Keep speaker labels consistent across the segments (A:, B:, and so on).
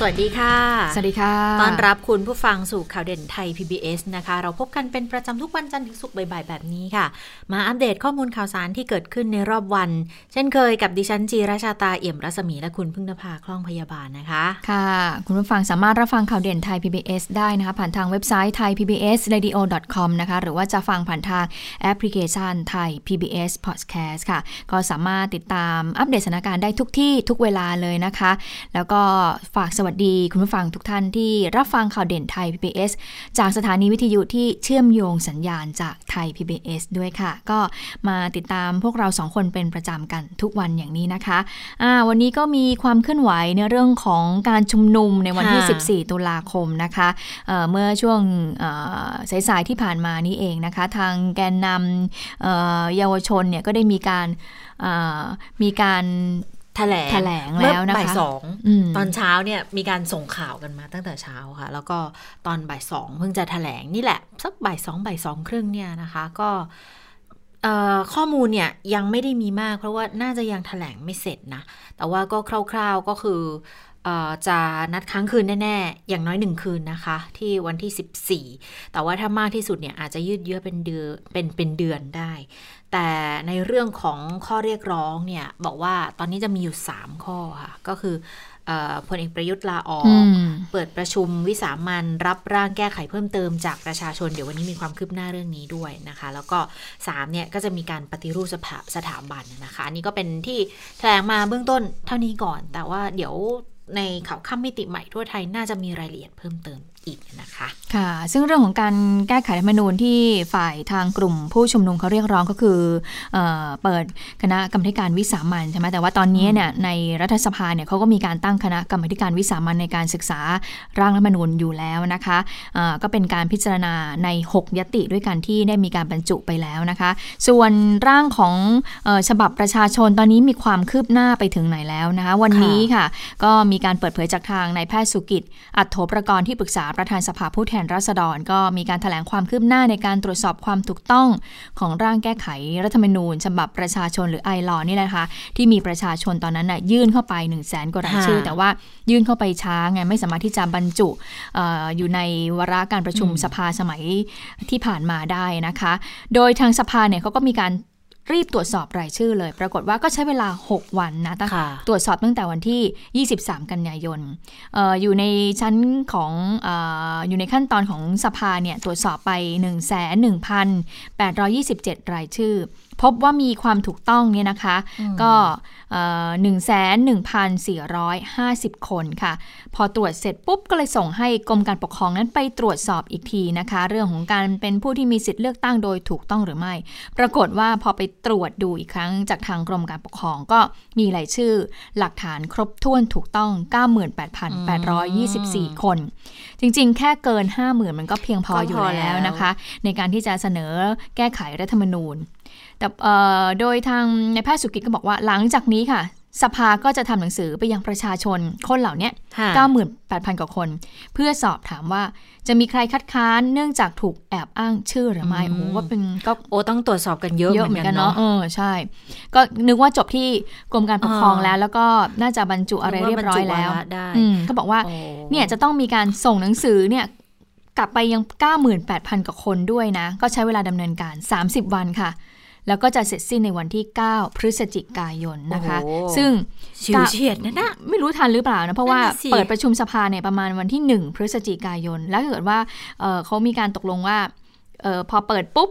A: สวัสดีค่ะ
B: สวัสดีค่ะ
A: ต้อนรับคุณผู้ฟังสู่ข่าวเด่นไทย PBS นะคะ เราพบกันเป็นประจำทุกวันจันทร์ถึงศุกร์บ่ายๆแบบนี้ค่ะ มาอัปเดตข้อมูลข่าวสารที่เกิดขึ้นในรอบวัน เช่นเคยกับดิฉันจีราชาตาเอี่ยมรัศมีและคุณพึ่งนภาคล่องพยาบาลนะคะ
B: ค่ะ คุณผู้ฟังสามารถรับฟังข่าวเด่นไทย PBS ได้นะคะ ผ่านทางเว็บไซต์ไทย PBS radio com นะคะ หรือว่าจะฟังผ่านทางแอปพลิเคชันไทย PBS podcast ค่ะ ก็สามารถติดตามอัปเดตสถานการณ์ได้ทุกที่ทุกเวลาเลยนะคะ แล้วก็ฝากสวัสดีคุณผู้ฟังทุกท่านที่รับฟังข่าวเด่นไทย PBS จากสถานีวิทยุที่เชื่อมโยงสัญญาณจากไทย PBS ด้วยค่ะ ก็มาติดตามพวกเราสองคนเป็นประจำกันทุกวันอย่างนี้นะคะะวันนี้ก็มีความเคลื่อนไหวในเรื่องของการชุมนุมในวันที่
A: ค่ะ
B: 14 ตุลาคมนะคะเเมื่อช่วงเอ่อสายๆที่ผ่านมานี้เองนะคะ ทางแกนนำเอ่อเยาวชนเนี่ยก็ได้มีการเอ่อมีการ
A: แถลง
B: แถลงแล้วนะคะ
A: เมื่อบ่ายสอง
B: อืม
A: ตอนเช้าเนี่ยมีการส่งข่าวกันมาตั้งแต่เช้าค่ะ แล้วก็ตอนบ่ายสองเพิ่งจะแถลงนี่แหละสักบ่ายสองบ่ายสองครึ่งเนี่ยนะคะ ก็เอ่อข้อมูลเนี่ยยังไม่ได้มีมาก เพราะว่าน่าจะยังแถลงไม่เสร็จนะ แต่ว่าก็คร่าว ๆก็คือเออจะนัดค้างคืนแน่ ๆ อย่างน้อยหนึ่งคืนนะคะ ที่วันที่ 14 แต่ว่าถ้ามากที่สุดเนี่ยอาจจะยืดเยื้อเป็นเดือนเป็นเป็นเดือนได้ แต่ในเรื่องของข้อเรียกร้องเนี่ย บอกว่าตอนนี้จะมีอยู่ 3 ข้อค่ะ ก็คือเออพลเอกประยุทธ์ลาออก
B: อืม
A: เปิดประชุมวิสามันรับร่างแก้ไขเพิ่มเติมจากประชาชน เดี๋ยววันนี้มีความคืบหน้าเรื่องนี้ด้วยนะคะ แล้วก็3เนี่ยก็จะมีการปฏิรูปสภาสถาบันนะคะ อันนี้ก็เป็นที่แถลงมาเบื้องต้นเท่านี้ก่อน แต่ว่าเดี๋ยวในข่าวค่ำมิติใหม่ทั่วไทยน่าจะมีรายละเอียดเพิ่มเติม อีกนะคะ
B: ค่ะ ซึ่งเรื่องของการแก้ไขรัฐธรรมนูญที่ฝ่ายทางกลุ่มผู้ชุมนุมเขาเรียกร้องก็คือเออเปิดคณะกรรมการวิสามันใช่ไหมแต่ว่าตอนนี้เนี่ยในรัฐสภาเนี่ยเขาก็มีการตั้งคณะกรรมการวิสามันในการศึกษาร่างรัฐธรรมนูญอยู่แล้วนะคะเอ่อก็เป็นการพิจารณาใน 6 ยติด้วยกันที่ได้มีการบรรจุไปแล้วนะคะ ส่วนร่างของเออฉบับประชาชนตอนนี้มีความคืบหน้าไปถึงไหนแล้วนะคะ วันนี้ค่ะ ก็มีการเปิดเผยจากทางนายแพทย์สุกิจอัตโถประกรณ์ที่ปรึกษาประธานสภาผู้แทนราษฎร ก็มีการถแถลงความคืบหน้าในการตรวจสอบความถูกต้องของร่างแก้ไขรัฐธรรมนูญ ฉบับประชาชนหรือไอรอนี่แหละค่ะที่มีประชาชนตอนนั้นน่ะยื่นเข้าไป1นึ่งแสนกว่ารายชื่อ
A: ค่ะ
B: แต่ว่ายื่นเข้าไปช้าไงไม่สามารถที่จะบรรจุเอออยู่ในวาระการประชุม
A: อืม
B: สภาสมัยที่ผ่านมาได้นะคะ โดยทางสภาเนี่ยเขาก็มีการ รีบตรวจสอบรายชื่อเลย ปรากฏว่าก็ใช้เวลา 6 วันนะตั้ง
A: ค่ะ
B: ตรวจสอบตั้งแต่วันที่ 23 กันยายนเอออยู่ในชั้นของเอออยู่ในขั้นตอนของสภาเนี่ยตรวจสอบไป 1,1,827 รายชื่อ พบว่ามีความถูกต้องเนี่ยนะคะ ก็หนึ่งแสนหนึ่งพันสี่ร้อยห้าสิบคนค่ะ พอตรวจเสร็จปุ๊บก็เลยส่งให้กรมการปกครองนั้นไปตรวจสอบอีกทีนะคะ เรื่องของการเป็นผู้ที่มีสิทธิ์เลือกตั้งโดยถูกต้องหรือไม่ ปรากฏว่าพอไปตรวจดูอีกครั้งจากทางกรมการปกครองก็มีรายชื่อ หลักฐานครบถ้วนถูกต้อง 98,824 คน จริงๆ แค่เกิน 50,000 มันก็เพียงพอ
A: ก็
B: อยู่
A: พอ
B: แล้ว
A: แล้ว
B: นะคะ ในการที่จะเสนอแก้ไขรัฐธรรมนูญ แต่เอ่อโดยทางในายแพทย์สุกิจก็บอกว่าหลังจากนี้ค่ะ สภาก็จะทำหนังสือไปยังประชาชนคนเหล่าเนี้ย
A: ค่ะ
B: 98,000 กว่าคน เพื่อสอบถามว่าจะมีใครคัดค้านเนื่องจากถูกแอบอ้างชื่อหรือไม่
A: อืม
B: โอ้โหก็เป็นก็
A: โอ้ต้องตรวจสอบกันเยอะ
B: เยอะ
A: เห
B: เห
A: มื
B: มื
A: อ
B: อนน
A: กั
B: กันน
A: เนาะ
B: เนาะเออใช่ ก็นึกว่าจบที่กรมการปกครอง
A: อ่า
B: แล้ว แล้วก็น่าจะบรรจุอะไรเรียบร้อยแล้ว
A: นึกาบรรจุาระได้
B: อืมเขาบอกว่า
A: โอ้
B: เนี่ยจะต้องมีการส่งหนังสือเนี่ยกลับไปยัง 98,000 กว่าคนด้วยนะ ก็ใช้เวลาดำเนินการ 30 วันค่ะ แล้วก็จะเสร็จสิ้นในวันที่ 9 พฤศจิกายนนะคะ
A: โอ้โห
B: ซึ่ง
A: ชิวเฉียดนะนะ
B: ไม่รู้ทันหรือเปล่านะ เพราะว่า
A: นั่นน่ะสิ
B: เปิดประชุมสภาเนี่ยประมาณวันที่ 1 พฤศจิกายน แล้วถ้าเกิดว่าเอ่อเขามีการตกลงว่าเออพอเปิดปุ๊บ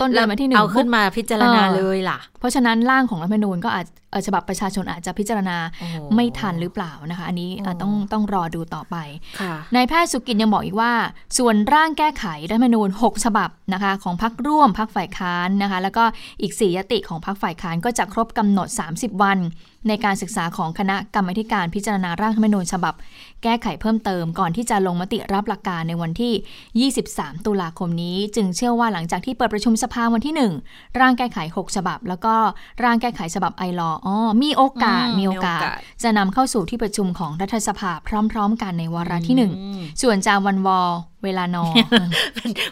B: ต้นเดือนวันที่หนึ่ง
A: เอาขึ้น
B: ปุ๊บ
A: มาพิจารณา
B: เออ
A: เลยล่ะ
B: เพราะฉะนั้นร่างของรัฐธรรมนูญก็อาจเอ่อฉบับประชาชนอาจจะพิจารณา
A: โอ้โห
B: ไม่ทันหรือเปล่านะคะ อันนี้เอ่อ
A: โอ้
B: ต้องต้องรอดูต่อไป
A: ค่ะ
B: นายแพทย์สุกินยังบอกอีกว่า ส่วนร่างแก้ไขรัฐธรรมนูญ 6 ฉบับนะคะของพักร่วมพักฝ่ายค้านนะคะ แล้วก็อีก 4 ยติของพักฝ่ายค้านก็จะครบกำหนด 30 วัน ในการศึกษาของคณะกรรมาธิการพิจารณาร่างรัฐธรรมนูญฉบับ แก้ไขเพิ่มเติมก่อนที่จะลงมติรับหลักการในวันที่ 23 ตุลาคมนี้ จึงเชื่อว่าหลังจากที่เปิดประชุมสภาวันที่ 1 ร่างแก้ไข 6 ฉบับ แล้วก็ร่างแก้ไขฉบับไอรออ๋อมีโอกาส
A: อืม
B: มีโอกาส
A: มีโอกาส
B: จะนำเข้าสู่ที่ประชุมของรัฐสภาพร้อม ๆ กันในวาระที่
A: อืม
B: 1ส่วนจามวันวอเวลานอ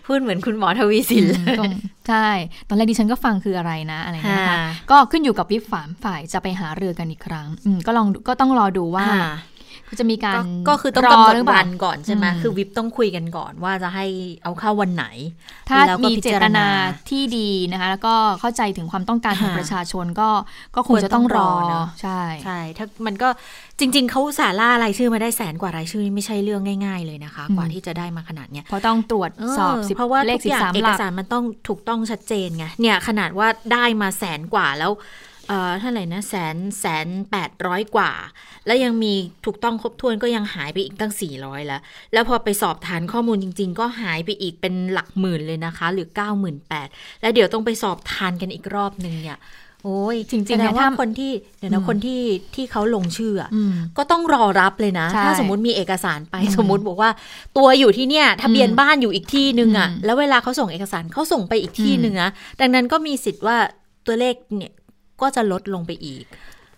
A: พูดเหมือนคุณหมอทวีสินเลย
B: ก็ใช่ ตอนแรกดิฉันก็ฟังคืออะไรนะอะไรเงี้ยนะคะ
A: ค่ะ
B: ก็ขึ้นอยู่กับวิปฝามฝ่ายจะไปหาเรือกันอีกครั้งอืมก็ลองดูก็ต้องรอดูว่า
A: อ่า
B: จะมีการ
A: ก็ก็คือต้อง
B: ร
A: กำหน
B: หรื
A: ด
B: อเปล่า
A: วันก่อนใช่ไหม
B: อืม
A: คือวิปต้องคุยกันก่อนว่าจะให้เอาเข้าวันไหน
B: ถ้า
A: แล้วก็
B: มี
A: พิ
B: เจ
A: จาร
B: ต
A: ณา
B: นาที่ดีนะคะ แล้วก็เข้าใจถึงความต้องการของ
A: ค่ะ
B: ประชาชนก็ก็คงจะต้องรอ
A: ควรต้องรอเนอะ
B: ใช่
A: ใช่ถ้ามันก็จริง ๆเขาอุตสาห์ล่ารายชื่อมาได้แสนกว่ารายชื่อนี่ไม่ใช่เรื่องง่าย ๆเลยนะคะ
B: อืม
A: กว่าที่จะได้มาขนาดเนี้ย
B: เพราะต้องตรวจสอบ
A: เออ
B: สิบ
A: เพราะว่า
B: เล
A: ทุ
B: ข
A: ก
B: สิ
A: อบย่าง
B: สาม
A: เอ
B: ห
A: ก
B: ลัก
A: สารมันต้องถูกต้องชัดเจนไงเนี่ยขนาดว่าได้มาแสนกว่าแล้ว เอ่อเท่าไหร่นะแสนแสนแปดร้อยกว่า แล้วยังมีถูกต้องครบถ้วนก็ยังหายไปอีกตั้ง 400 แล้ว แล้วพอไปสอบฐานข้อมูลจริง ๆ ก็หายไปอีกเป็นหลักหมื่นเลยนะคะ หรือ 98,000แล้วเดี๋ยวต้องไปสอบทานกันอีกรอบหนึ่งเนี่ยโอ้ย
B: จริงๆ
A: แสด
B: เนี่ย
A: ว่า
B: ถ้า
A: คนที่เดี๋ยวนะ
B: อืม
A: คนที่ที่เขาลงชื่ออะ
B: อืม
A: ก็ต้องรอรับเลยนะ
B: ใช่
A: ถ้าสมมติมีเอกสารไป
B: อืม
A: สมมติบอกว่า ตัวอยู่ที่เนี่ยทะเบียน
B: อืม
A: บ้านอยู่อีกที่หนึ่งอะ
B: อืม
A: แล้วเวลาเขาส่งเอกสารเขาส่งไปอีกที่
B: อืม
A: หนึ่งนะดังนั้นก็มีสิทธิ์ว่าตัวเลขเนี่ย ก็จะลดลงไปอีก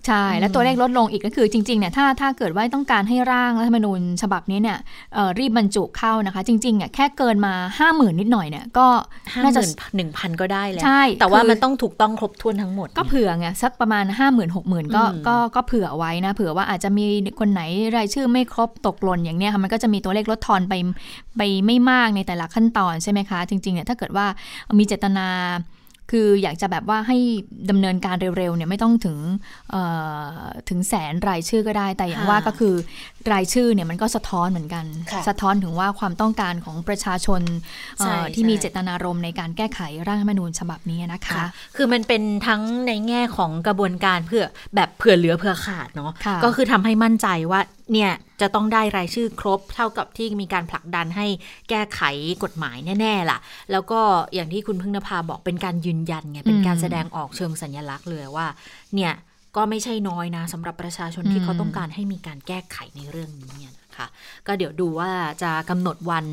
B: ใช่ แล้วตัวเลขลดลงอีกก็คือจริงๆเนี่ยถ้าถ้าเกิดว่าต้องการให้ร่างรัฐธรรมนูญฉบับนี้เนี่ยเอ่อรีบบรรจุเข้านะคะ จริงๆอะแค่เกินมา 5 0,000 นิดหน่อยเนี่ยก็
A: ห้า
B: น่า
A: ห
B: จะ
A: มื่นหนึ่งพันก็ได้แล้ว
B: ใช่
A: แต่ว่า
B: คือ
A: มันต้องถูกต้องครบถ้วนทั้งหมด
B: ก็เผื่อไงสักประมาณ 5 0 0 0 0 6 0,000 ก็
A: อืม
B: ก็ก็เผื่อไว้นะ เผื่อว่าอาจจะมีคนไหนรายชื่อไม่ครบตกหล่นอย่างเนี้ยค่ะมันก็จะมีตัวเลขลดทอนไปไปไม่มากในแต่ละขั้นตอนใช่ไหมคะ จริงๆเนี่ยถ้าเกิดว่ามีเจตนา คืออยากจะแบบว่าให้ดำเนินการเร็วๆเนี่ยไม่ต้องถึงเอ่อถึงแสนรายชื่อก็ได้ แต่อย่าง
A: ค่ะ
B: ว่าก็คือรายชื่อเนี่ยมันก็สะท้อนเหมือนกัน
A: ค่ะ
B: สะท้อนถึงว่าความต้องการของประชาชนเอ่อ
A: ใช่
B: ที่มี
A: ใช่
B: เจตนารมณ์ในการแก้ไขร่างรัฐธรรมนูญฉบับนี้นะคะ
A: ค่ะคือมันเป็นทั้งในแง่ของกระบวนการเพื่อแบบเผื่อเหลือเผื่อขาดเนาะ
B: ค่ะ
A: ก็คือทำให้มั่นใจว่า เนี่ยจะต้องได้รายชื่อครบเท่ากับที่มีการผลักดันให้แก้ไขกฎหมายแน่ๆล่ะ แล้วก็อย่างที่คุณพึ่งนภาบอกเป็นการยืนยันไงเป็นการแสดงออกเชิงสัญลักษณ์เลยว่า เนี่ยก็ไม่ใช่น้อยนะสำหรับประชาชนที่
B: อืม
A: เขาต้องการให้มีการแก้ไขในเรื่องนี้เนี่ยนะ คะก็เดี๋ยวดูว่าจะกำหนดวัน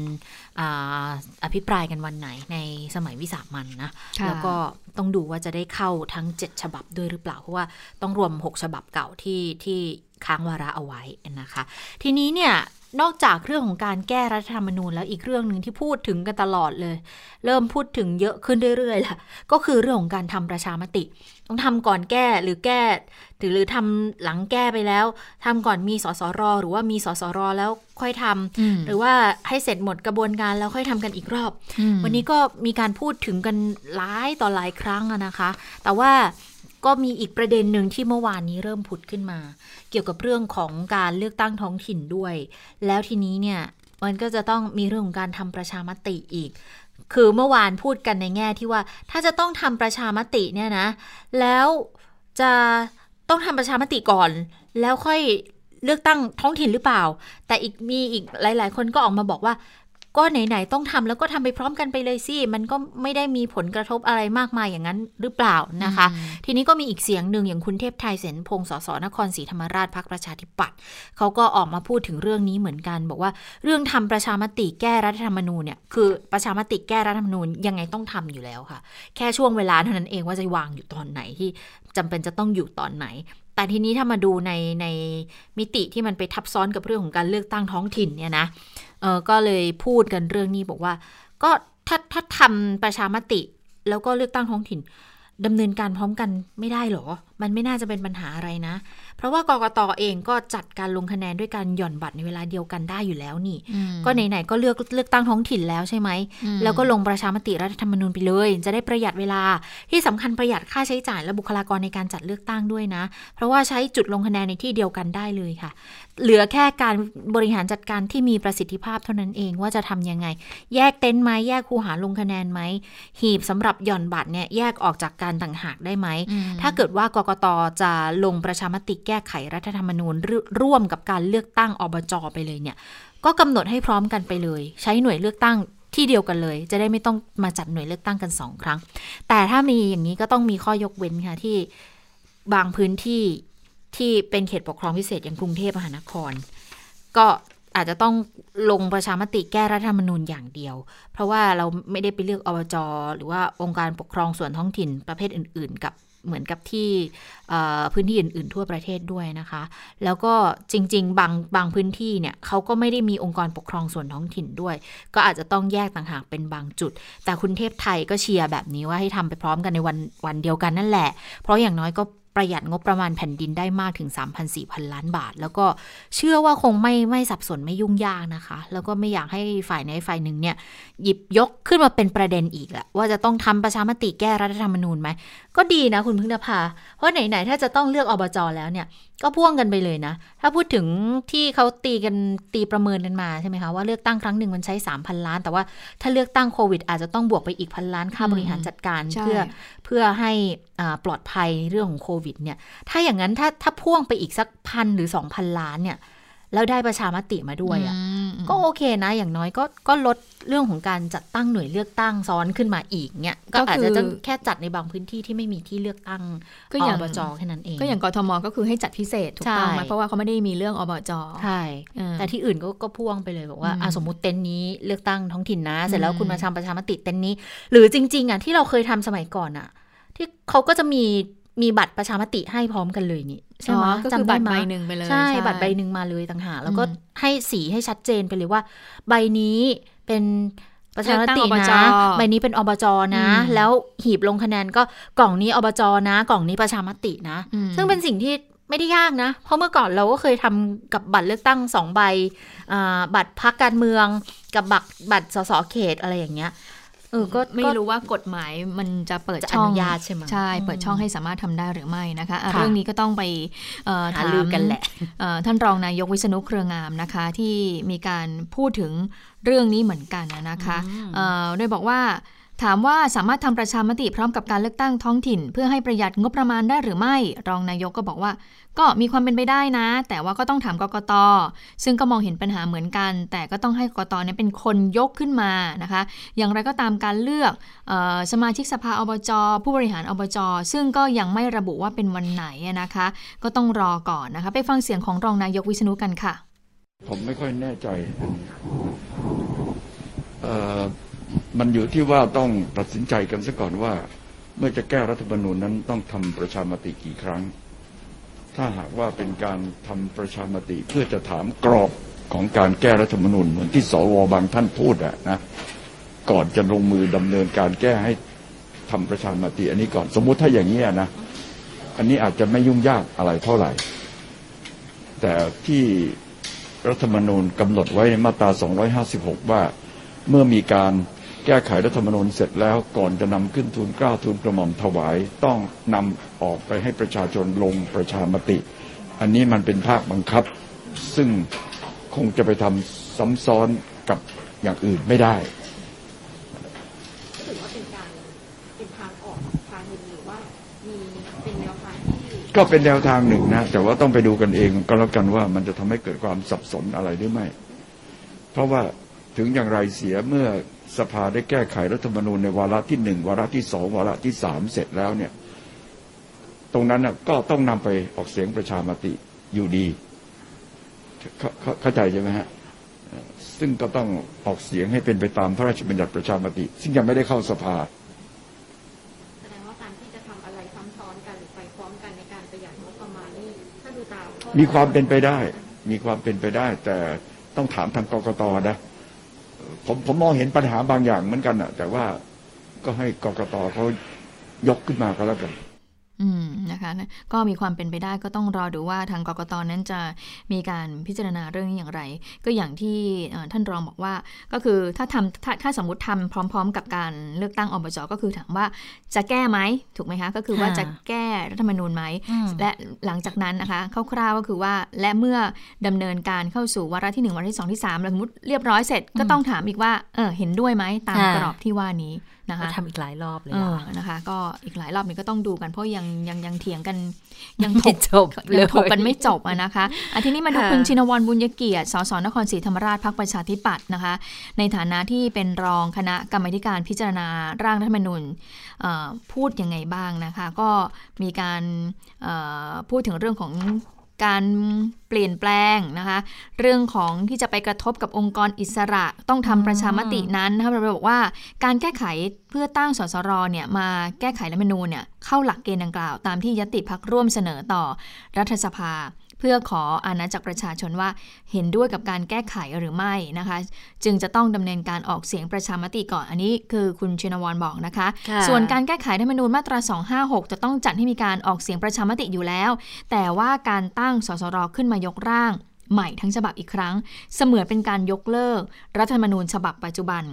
A: อาอภิปรายกันวันไหนในสมัยวิสามันนะ
B: ค่ะ
A: แล้วก็ต้องดูว่าจะได้เข้าทั้ง 7 ฉบับด้วยหรือเปล่า เพราะว่าต้องรวม 6 ฉบับเก่าที่ที่ค้างวาระเอาไว้นะคะ ทีนี้เนี่ย นอกจากเรื่องของการแก้รัฐธรรมนูญแล้วอีกเรื่องหนึ่งที่พูดถึงกันตลอดเลย เริ่มพูดถึงเยอะขึ้นเรื่อยๆแหละก็คือเรื่องของการทำประชามติ ต้องทำก่อนแก้หรือแก้หรือหรือทำหลังแก้ไปแล้วทำก่อนมีสสร หรือว่ามีสสร แล้วค่อยทำ
B: อืม
A: หรือว่าให้เสร็จหมดกระบวนการแล้วค่อยทำกันอีกรอบ
B: อืม
A: วันนี้ก็มีการพูดถึงกันหลายต่อหลายครั้งอะนะคะ แต่ว่าก็มีอีกประเด็นหนึ่งที่เมื่อวานนี้เริ่มผุดขึ้นมาเกี่ยวกับเรื่องของการเลือกตั้งท้องถิ่นด้วย แล้วทีนี้เนี่ยมันก็จะต้องมีเรื่องของการทำประชามติอีก คือเมื่อวานพูดกันในแง่ที่ว่า ถ้าจะต้องทำประชามติเนี่ยนะ แล้วจะต้องทำประชามติก่อน แล้วค่อยเลือกตั้งท้องถิ่นหรือเปล่า แต่อีกมีอีกหลาย ๆ คนก็ออกมาบอกว่า ก็ไหนๆต้องทำแล้วก็ทำไปพร้อมกันไปเลยสิ มันก็ไม่ได้มีผลกระทบอะไรมากมายอย่างนั้นหรือเปล่านะคะ ทีนี้ก็มีอีกเสียงหนึ่งอย่างคุณเทพไทยเสนพงศ์สสนครศรีธรรมราชพักประชาธิปัตย์เขาก็ออกมาพูดถึงเรื่องนี้เหมือนกัน บอกว่าเรื่องทำประชามติแก้รัฐธรรมนูญเนี่ยคือประชามติแก้รัฐธรรมนูญยังไงต้องทำอยู่แล้วค่ะ แค่ช่วงเวลาเท่านั้นเองว่าจะวางอยู่ตอนไหนที่จำเป็นจะต้องอยู่ตอนไหน แต่ทีนี้ถ้ามาดูในในมิติที่มันไปทับซ้อนกับเรื่องของการเลือกตั้งท้องถิ่นเนี่ยนะเออก็เลยพูดกันเรื่องนี้บอกว่า ก็ถ้าถ้าทำประชามติ แล้วก็เลือกตั้งท้องถิ่นดำเนินการพร้อมกันไม่ได้หรอมันไม่น่าจะเป็นปัญหาอะไรนะ เพราะว่ากกตเองก็จัดการลงคะแนนด้วยการหย่อนบัตรในเวลาเดียวกันได้อยู่แล้วนี่
B: อืม
A: ก็ไหนๆก็เลือกเลือกตั้งท้องถิ่นแล้วใช่ไหม
B: อืม
A: แล้วก็ลงประชามติรัฐธรรมนูญไปเลย จะได้ประหยัดเวลาที่สำคัญประหยัดค่าใช้จ่ายและบุคลากรในการจัดเลือกตั้งด้วยนะ เพราะว่าใช้จุดลงคะแนนในที่เดียวกันได้เลยค่ะ เหลือแค่การบริหารจัดการที่มีประสิทธิภาพเท่านั้นเองว่าจะทำยังไง แยกเต็นท์ไหมแยกคูหาลงคะแนนไหมหีบสำหรับหย่อนบัตรเนี่ยแยกออกจากการต่างหากได้ไหม
B: อืม
A: ถ้าเกิดว่ากกตจะลงประชามติแก้ไขรัฐธรรมนูญร่วมกับการเลือกตั้งอบจไปเลยเนี่ยก็กำหนดให้พร้อมกันไปเลย ใช้หน่วยเลือกตั้งที่เดียวกันเลย จะได้ไม่ต้องมาจัดหน่วยเลือกตั้งกันสองครั้ง แต่ถ้ามีอย่างนี้ก็ต้องมีข้อยกเว้นค่ะที่บางพื้นที่ที่เป็นเขตปกครองพิเศษอย่างกรุงเทพมหานคร ก็อาจจะต้องลงประชามติแก้รัฐธรรมนูญอย่างเดียว เพราะว่าเราไม่ได้ไปเลือกอบจหรือว่าองค์การปกครองส่วนท้องถิ่นประเภทอื่น ๆ กับ เหมือนกับที่พื้นที่อื่น ๆ ทั่วประเทศด้วยนะคะ แล้วก็จริง ๆ บางบางพื้นที่เนี่ยเขาก็ไม่ได้มีองค์กรปกครองส่วนท้องถิ่นด้วย ก็อาจจะต้องแยกต่างหากเป็นบางจุด แต่คุณเทพไทยก็เชียร์แบบนี้ว่าให้ทำไปพร้อมกันในวันวันเดียวกันนั่นแหละ เพราะอย่างน้อยก็ประหยัดงบประมาณแผ่นดินได้มากถึง3,400 ล้านบาท แล้วก็เชื่อว่าคงไม่ไม่สับสนไม่ยุ่งยากนะคะ แล้วก็ไม่อยากให้ฝ่ายในฝ่ายหนึ่งเนี่ย หยิบยกขึ้นมาเป็นประเด็นอีกแหละว่าจะต้องทำประชามติแก้รัฐธรรมนูญไหม ก็ดีนะคุณพึ่งนภา เพราะไหนๆถ้าจะต้องเลือกอบจแล้วเนี่ย ก็พ่วงกันไปเลยนะ ถ้าพูดถึงที่เขาตีกันตีประเมินกันมาใช่ไหมคะว่าเลือกตั้งครั้งหนึ่งมันใช้ 3,000 ล้าน แต่ว่าถ้าเลือกตั้งโควิด อาจจะต้องบวกไปอีกพันล้านค่าบริหารจัดการเพื่อเพื่อให้ปลอดภัยเรื่องของโควิดเนี่ย ถ้าอย่างนั้นถ้าถ้าพ่วงไปอีกสักพันหรือสองพันล้านเนี่ย แล้วได้ประชามติมาด้วยอะ่ะก็โอเคนะ อย่างน้อยก็ก็ลดเรื่องของการจัดตั้งหน่วยเลือกตั้งซ้อนขึ้นมาอีกเนี่ยก็อาจจะแค่จัดในบางพื้นที่ที่ไม่มีที่เลือกตั้งก็อย่างอบจแค่นั้นเอง
B: ก็อย่างกทมก็คือให้จัดพิเศษถูกต้องไหมเพราะว่าเขาไม่ได้มีเรื่องอบจ
A: ใช่แต่ที่อื่นก็ก็พ่วงไปเลยบอกว่าสมมติเต็นนี้เลือกตั้งท้องถิ่นนะ เสร็จแล้วคุณมาทำประชามติเต็นนี้ หรือจริง ๆอะที่เราเคยทำสมัยก่อนอะ ที่เขาก็จะมี มีบัตรประชามติให้พร้อมกันเลยนี่ใช่ไหม
B: ก็คือบัตรใบหนึ่งไปเลย
A: ใช่ บัตรใบหนึ่งมาเลยต่างหากแล้วก็ให้สีให้ชัดเจนไปเลยว่า ใบนี้เป็นประชามตินะใบนี้เป็นอบจนะ แล้วหีบลงคะแนนก็กล่องนี้อบจนะ กล่องนี้ประชามตินะ ซึ่งเป็นสิ่งที่ไม่ได้ยากนะ เพราะเมื่อก่อนเราก็เคยทำกับบัตรเลือกตั้งสองใบบัตรพักการเมือง กับบัตรบัตรสสเขตอะไรอย่างเงี้ย
B: ออก็ไม่รู้ว่ากฎหมายมันจะเปิดช่อง
A: ญาตใช่ไหม
B: ใช่เปิดช่องให้สามารถทำได้หรือไม่นะคะเรื่องนี้ก็ต้องไป
A: ถามกันแหละ
B: ท่านรองนายกวิษณุเครืองามนะคะ ที่มีการพูดถึงเรื่องนี้เหมือนกันนะคะโดยบอกว่า ถามว่าสามารถทำประชามติพร้อมกับการเลือกตั้งท้องถิ่น เพื่อให้ประหยัดงบประมาณได้หรือไม่ รองนายกก็บอกว่า ก็มีความเป็นไปได้นะ แต่ว่าก็ต้องถามกกต ซึ่งก็มองเห็นปัญหาเหมือนกัน แต่ก็ต้องให้กกตเนี่ยเป็นคนยกขึ้นมานะคะ อย่างไรก็ตามการเลือกออสมาชิกสภาอบจ ผู้บริหารอบจ ซึ่งก็ยังไม่ระบุว่าเป็นวันไหนนะคะ ก็ต้องรอก่อนนะคะ ไปฟังเสียงของรองนายกวิษณุกันค่ะ
C: ผมไม่ค่อยแน่ใจ มันอยู่ที่ว่าต้องตัดสินใจกันซะก่อนว่า เมื่อจะแก้รัฐธรรมนูญนั้นต้องทำประชามติกี่ครั้ง ถ้าหากว่าเป็นการทำประชามติเพื่อจะถามกรอบของการแก้รัฐธรรมนูญเหมือนที่สวบางท่านพูดอะนะก่อนจะลงมือดำเนินการแก้ให้ทำประชามติอันนี้ก่อนสมมุติถ้าอย่างนี้นะอันนี้อาจจะไม่ยุ่งยากอะไรเท่าไหร่ แต่ที่รัฐธรรมนูญกำหนดไว้ในมาตรา 256 ว่าเมื่อมีการ แก้ไขรัฐธรรมนูญเสร็จแล้วก่อนจะนำขึ้นทูลเกล้าทูลกระหม่อมถวาย ต้องนำออกไปให้ประชาชนลงประชามติ อันนี้มันเป็นภาคบังคับ ซึ่งคงจะไปทำซ้ำซ้อนกับอย่างอื่นไม่ได้ก็เป็นแนวทางหนึ่งนะ แต่ว่าต้องไปดูกันเองก็แล้วกันว่ามันจะทำให้เกิดความสับสนอะไรหรือไม่ เพราะว่าถึงอย่างไรเสียเมื่อ สภาได้แก้ไขรัฐธรรมนูญในวาระที่หนึ่งวาระที่สองวาระที่สามเสร็จแล้วเนี่ย ตรงนั้นก็ต้องนำไปออกเสียงประชามติอยู่ดี เข้าใจใช่ไหมฮะซึ่งก็ต้องออกเสียงให้เป็นไปตามพระราชบัญญัติประชามติ ซึ่งยังไม่ได้เข้าสภา
D: แสดงว่าการที่จะทำอะไรซ้ำซ้อนกันหรือไปพร้อมกันในการประหยัดงบประมาณนี่ถ้าดูตาม
C: มีความเป็นไปได้ มีความเป็นไปได้ แต่ต้องถามทางกรกตนะ ผมผมมองเห็นปัญหาบางอย่างเหมือนกันอะแต่ว่าก็ให้กรกตเขายกขึ้นมาก็แล้วกัน
B: อืมนะคะก็มีความเป็นไปได้ก็ต้องรอดูว่าทางกรกตนั้นจะมีการพิจารณาเรื่องนี้อย่างไร ก็อย่างที่ท่านรองบอกว่า ก็คือถ้าทำถ้าถ้าสมมติทำพร้อม ๆ กับการเลือกตั้งอบจก็คือถามว่าจะแก้ไหมถูกไหมคะก็คือว่าจะแก้รัฐธรรมนูญไหมและหลังจากนั้นนะคะคร่าวๆก็คือว่าและเมื่อดำเนินการเข้าสู่วาระที่ 1วาระที่2ที่3แล้วสมมติเรียบร้อยเสร็จก็ต้องถามอีกว่าเออเห็นด้วยไหมตามกรอบที่ว่านี้นะคะ
A: ทำอีกหลายรอบเลย
B: นะคะ ก็อีกหลายรอบนี้ก็ต้องดูกันเพราะยังยังยังเถียงกันยังถก
A: จบ
B: ยังถกกันไม่จบนะคะอันทีนี้มาดูคุณชินวรบุญยเกียรติสสนครศรีธรรมราชพักประชาธิปัตย์นะคะ ในฐานะที่เป็นรองคณะกรรมการพิจารณาร่างรัฐธรรมนูญพูดยังไงบ้างนะคะ ก็มีการพูดถึงเรื่องของ การเปลี่ยนแปลงนะคะ เรื่องของที่จะไปกระทบกับองค์กรอิสระต้องทำประชามตินั้นนะคะเราบอกว่าการแก้ไขเพื่อตั้งสสรเนี่ยมาแก้ไขรัฐมนูญเนี่ยเข้าหลักเกณฑ์ดังกล่าว ตามที่ยติพักร่วมเสนอต่อรัฐสภา พื่อขออาณาจากประชาชนว่าเห็นด้วยกับการแก้ไขหรือไม่นะคะ จึงจะต้องดำเนินการออกเสียงประชามติก่อนอันนี้คือคุณชินวรบอกนะคะ
A: ค่ะ
B: ส่วนการแก้ไขรัฐธรรมนูญมาตรา 256 จะต้องจัดให้มีการออกเสียงประชามติอยู่แล้ว แต่ว่าการตั้งสสรขึ้นมายกร่างใหม่ทั้งฉบับอีกครั้ง เสมือนเป็นการยกเลิก รัฐธรรมนูญฉบับปัจจุบัน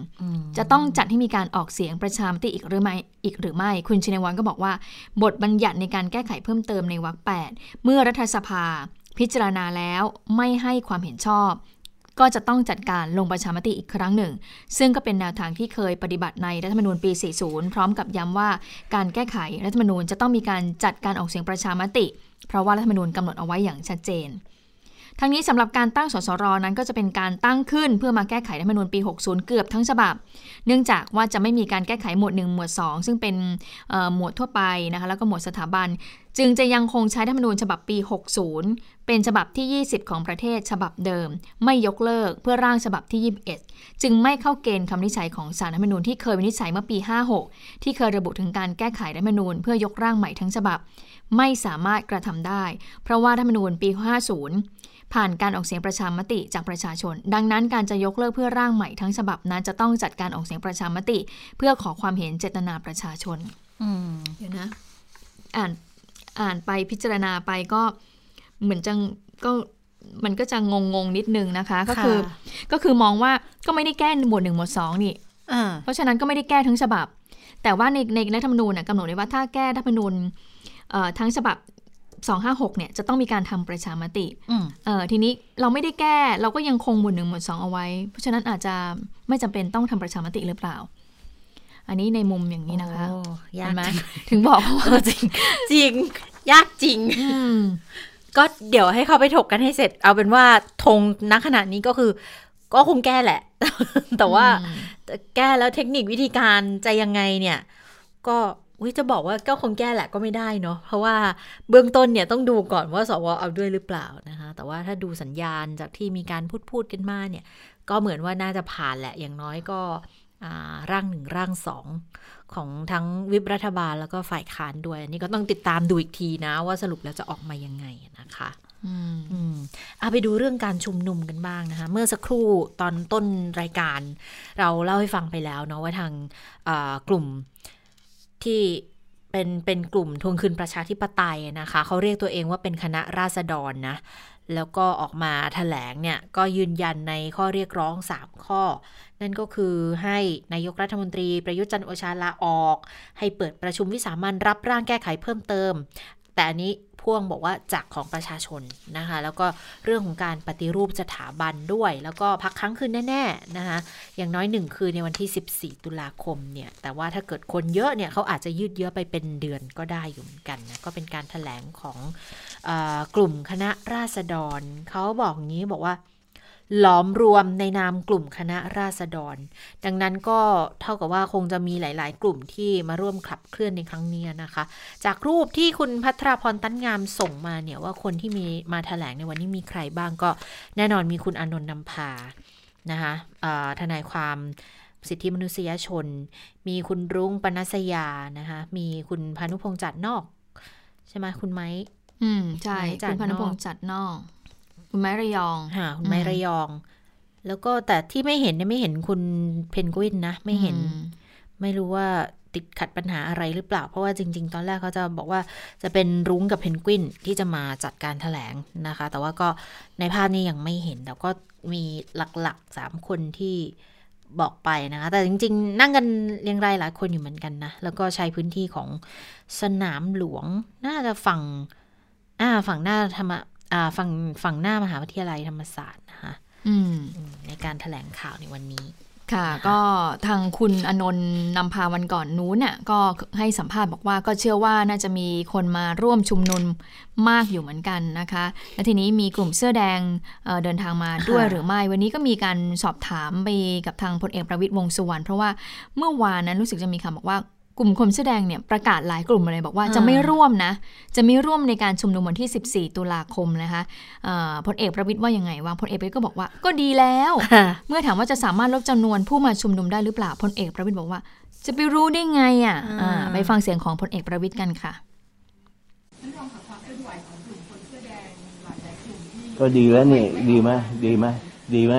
B: จะต้องจัดให้มีการออกเสียงประชามติอีกหรือไม่อีกหรือไม่ คุณชินวัตรก็บอกว่า บทบัญญัติในการแก้ไขเพิ่มเติมในวรรค8เมื่อรัฐสภา พิจารณาแล้วไม่ให้ความเห็นชอบ ก็จะต้องจัดการลงประชามติอีกครั้งหนึ่ง ซึ่งก็เป็นแนวทางที่เคยปฏิบัติในรัฐธรรมนูญปี 40 พร้อมกับย้ำว่าการแก้ไขรัฐธรรมนูญจะต้องมีการจัดการออกเสียงประชามติ เพราะว่ารัฐธรรมนูญกำหนดเอาไว้อย่างชัดเจนทั้งนี้สำหรับการตั้งสสรนั้นก็จะเป็นการตั้งขึ้น เพื่อมาแก้ไขรัฐธรรมนูญปี 60 เกือบทั้งฉบับ เนื่องจากว่าจะไม่มีการแก้ไขหมวด 1 หมวด 2 ซึ่งเป็นหมวดทั่วไปนะคะแล้วก็หมวดสถาบัน จึงจะยังคงใช้รัฐธรรมนูญฉบับปี 60 เป็นฉบับที่ 20 ของประเทศฉบับเดิม ไม่ยกเลิกเพื่อร่างฉบับที่ 21 จึงไม่เข้าเกณฑ์คำวินิจฉัยของศาลรัฐธรรมนูญที่เคยวินิจฉัยเมื่อปี 56 ที่เคยระบุถึงการแก้ไขรัฐธรรมนูญเพื่อยกร่างใหม่ทั้งฉบับ ไม่สามารถกระทำได้ เพราะว่ารัฐธรรมนูญปี 50 ผ่านการออกเสียงประชามติจากประชาชน ดังนั้นการจะยกเลิกเพื่อร่างใหม่ทั้งฉบับนั้นจะต้องจัดการออกเสียงประชามติ เพื่อขอความเห็นเจตนาประชาชน
A: อืม
B: เดี๋ยวนะ อ่าน อ่านไปพิจารณาไปก็เหมือนจะก็มันก็จะงงงๆนิดนึงนะคะ ก็คือ
A: ค่ะ
B: ก็คือมองว่าก็ไม่ได้แก้หมวดหนึ่งหมวดสองนี่
A: อ่า
B: เพราะฉะนั้นก็ไม่ได้แก้ทั้งฉบับ แต่ว่าในในรัฐธรรมนูญน่ะกำหนดไว้ว่าถ้าแก้รัฐธรรมนูญเอ่อทั้งฉบับ256เนี่ยจะต้องมีการทำประชามติ
A: อืม
B: เอ่อทีนี้เราไม่ได้แก้เราก็ยังคงหมวดหนึ่งหมวดสองเอาไว้ เพราะฉะนั้นอาจจะไม่จำเป็นต้องทำประชามติหรือเปล่า อันนี้ในมุมอย่างนี้นะคะ
A: โอ้ยา
B: เห็
A: ก
B: นไหม
A: จัง
B: ถึงบอกว่า
A: เออจริง จริง ยากจริง
B: อืม
A: ก็เดี๋ยวให้เขาไปถกกันให้เสร็จ เอาเป็นว่าธงณขณะนี้ก็คือ ก็คงแก้แหละ แต่ว่า
B: อืม
A: แก้แล้วเทคนิควิธีการจะยังไงเนี่ย ก็อุ๊ยจะบอกว่าก็คงแก้แหละก็ไม่ได้เนาะเพราะว่าเบื้องต้นเนี่ยต้องดูก่อนว่าสวเอาด้วยหรือเปล่านะคะ แต่ว่าถ้าดูสัญญาณจากที่มีการพูดพูดกันมาเนี่ย ก็เหมือนว่าน่าจะผ่านแหละอย่างน้อยก็อ่า ร่างหนึ่งร่างสองของทั้งวิปรัฐบาลแล้วก็ฝ่ายค้านด้วย อันนี้ก็ต้องติดตามดูอีกทีนะ ว่าสรุปแล้วจะออกมายังไงนะคะ
B: อืม
A: อืมเอาไปดูเรื่องการชุมนุมกันบ้างนะคะ เมื่อสักครู่ตอนต้นรายการ เราเล่าให้ฟังไปแล้วเนาะว่าทางอ่ากลุ่มที่เป็นเป็นกลุ่มทวงคืนประชาธิปไตยนะคะ เขาเรียกตัวเองว่าเป็นคณะราษฎรนะ แล้วก็ออกมาแถลงเนี่ยก็ยืนยันในข้อเรียกร้อง 3 ข้อ นั่นก็คือให้นายกรัฐมนตรีประยุทธ์จันโอชาลาออก ให้เปิดประชุมวิสามันรับร่างแก้ไขเพิ่มเติม แต่อันนี้ พ่วงบอกว่าจากของประชาชนนะคะ แล้วก็เรื่องของการปฏิรูปสถาบันด้วย แล้วก็พักครั้งคืนแน่ๆนะคะ อย่างน้อยหนึ่งคืนในวันที่ 14 ตุลาคมเนี่ย แต่ว่าถ้าเกิดคนเยอะเนี่ยเขาอาจจะยืดเยื้อไปเป็นเดือนก็ได้อยู่เหมือนกันนะ ก็เป็นการถแถลงของอกลุ่มคณะราษฎรเขาบอกงี้บอกว่า หลอมรวมในนามกลุ่มคณะราษฎร ดังนั้นก็เท่ากับว่าคงจะมีหลาย ๆ กลุ่มที่มาร่วมขับเคลื่อนในครั้งนี้นะคะ จากรูปที่คุณพัทรพรตั้นงามส่งมาเนี่ยว่าคนที่มีมาแถลงในวันนี้มีใครบ้างก็แน่นอนมีคุณอนนท์นำพานะคะทนายความสิทธิมนุษยชน มีคุณรุ้งปนัสยานะคะมีคุณพานุพงษ์จัดนอก ใช่ไหมคุณไม้
B: อืม ใช่ คุณพานุพงษ์จัดนอก คุณไม้ระยอง
A: ค่ะคุณไม้
B: อืม
A: ระยอง แล้วก็แต่ที่ไม่เห็นเนี่ยไม่เห็นคุณเพนกวินนะ ไม่เห็น
B: อืม
A: ไม่รู้ว่าติดขัดปัญหาอะไรหรือเปล่า เพราะว่าจริง ๆ ตอนแรกเขาจะบอกว่าจะเป็นรุ้งกับเพนกวินที่จะมาจัดการแถลงนะคะ แต่ว่าก็ในภาพนี้ยังไม่เห็น แต่ก็มีหลักๆสามคนที่บอกไปนะคะ แต่จริง ๆ นั่งกันเรียงรายหลายคนอยู่เหมือนกันนะ แล้วก็ใช้พื้นที่ของสนามหลวง น่าจะฝั่งอ่าฝั่งหน้าธรรมอ่า ฝั่งฝั่งหน้ามหาวิทยาลัยธรรมศาสตร์นะคะ
B: อืม
A: อืมในการแถลงข่าวในวันนี้
B: ค่ะ ก็ทางคุณอนนท์นำพาวันก่อนนู้นน่ะก็ให้สัมภาษณ์บอกว่าก็เชื่อว่าน่าจะมีคนมาร่วมชุมนุมมากอยู่เหมือนกันนะคะ และทีนี้มีกลุ่มเสื้อแดงเอ่อเดินทางมาด้วย
A: ค่ะ
B: หรือไม่ วันนี้ก็มีการสอบถามไปกับทางพลเอกประวิตยวงษ์สุวรรณเพราะว่าเมื่อวานนั้นรู้สึกจะมีคำบอกว่า กลุ่มคนเสื้อแดงเนี่ยประกาศหลายกลุ่มเลยบอกว่า
A: อ่า
B: จะไม่ร่วมนะ จะไม่ร่วมในการชุมนุมวันที่ 14 ตุลาคมนะคะเอ่อพลเอกประวิตยว่ายังไงว่าพลเอกประวิตยก็บอกว่าก็ดีแล้ว
A: ค่ะ
B: เมื่อถามว่าจะสามารถลดจำนวนผู้มาชุมนุมได้หรือเปล่าพลเอกประวิตยบอกว่า จะไปรู้ได้ไงอะ
A: อ่า
B: อ่าไปฟังเสียงของพลเอกประวิตยกันค่ะ
E: ก็ดีแล้วนี่ดีไหมดีไหมดีไหม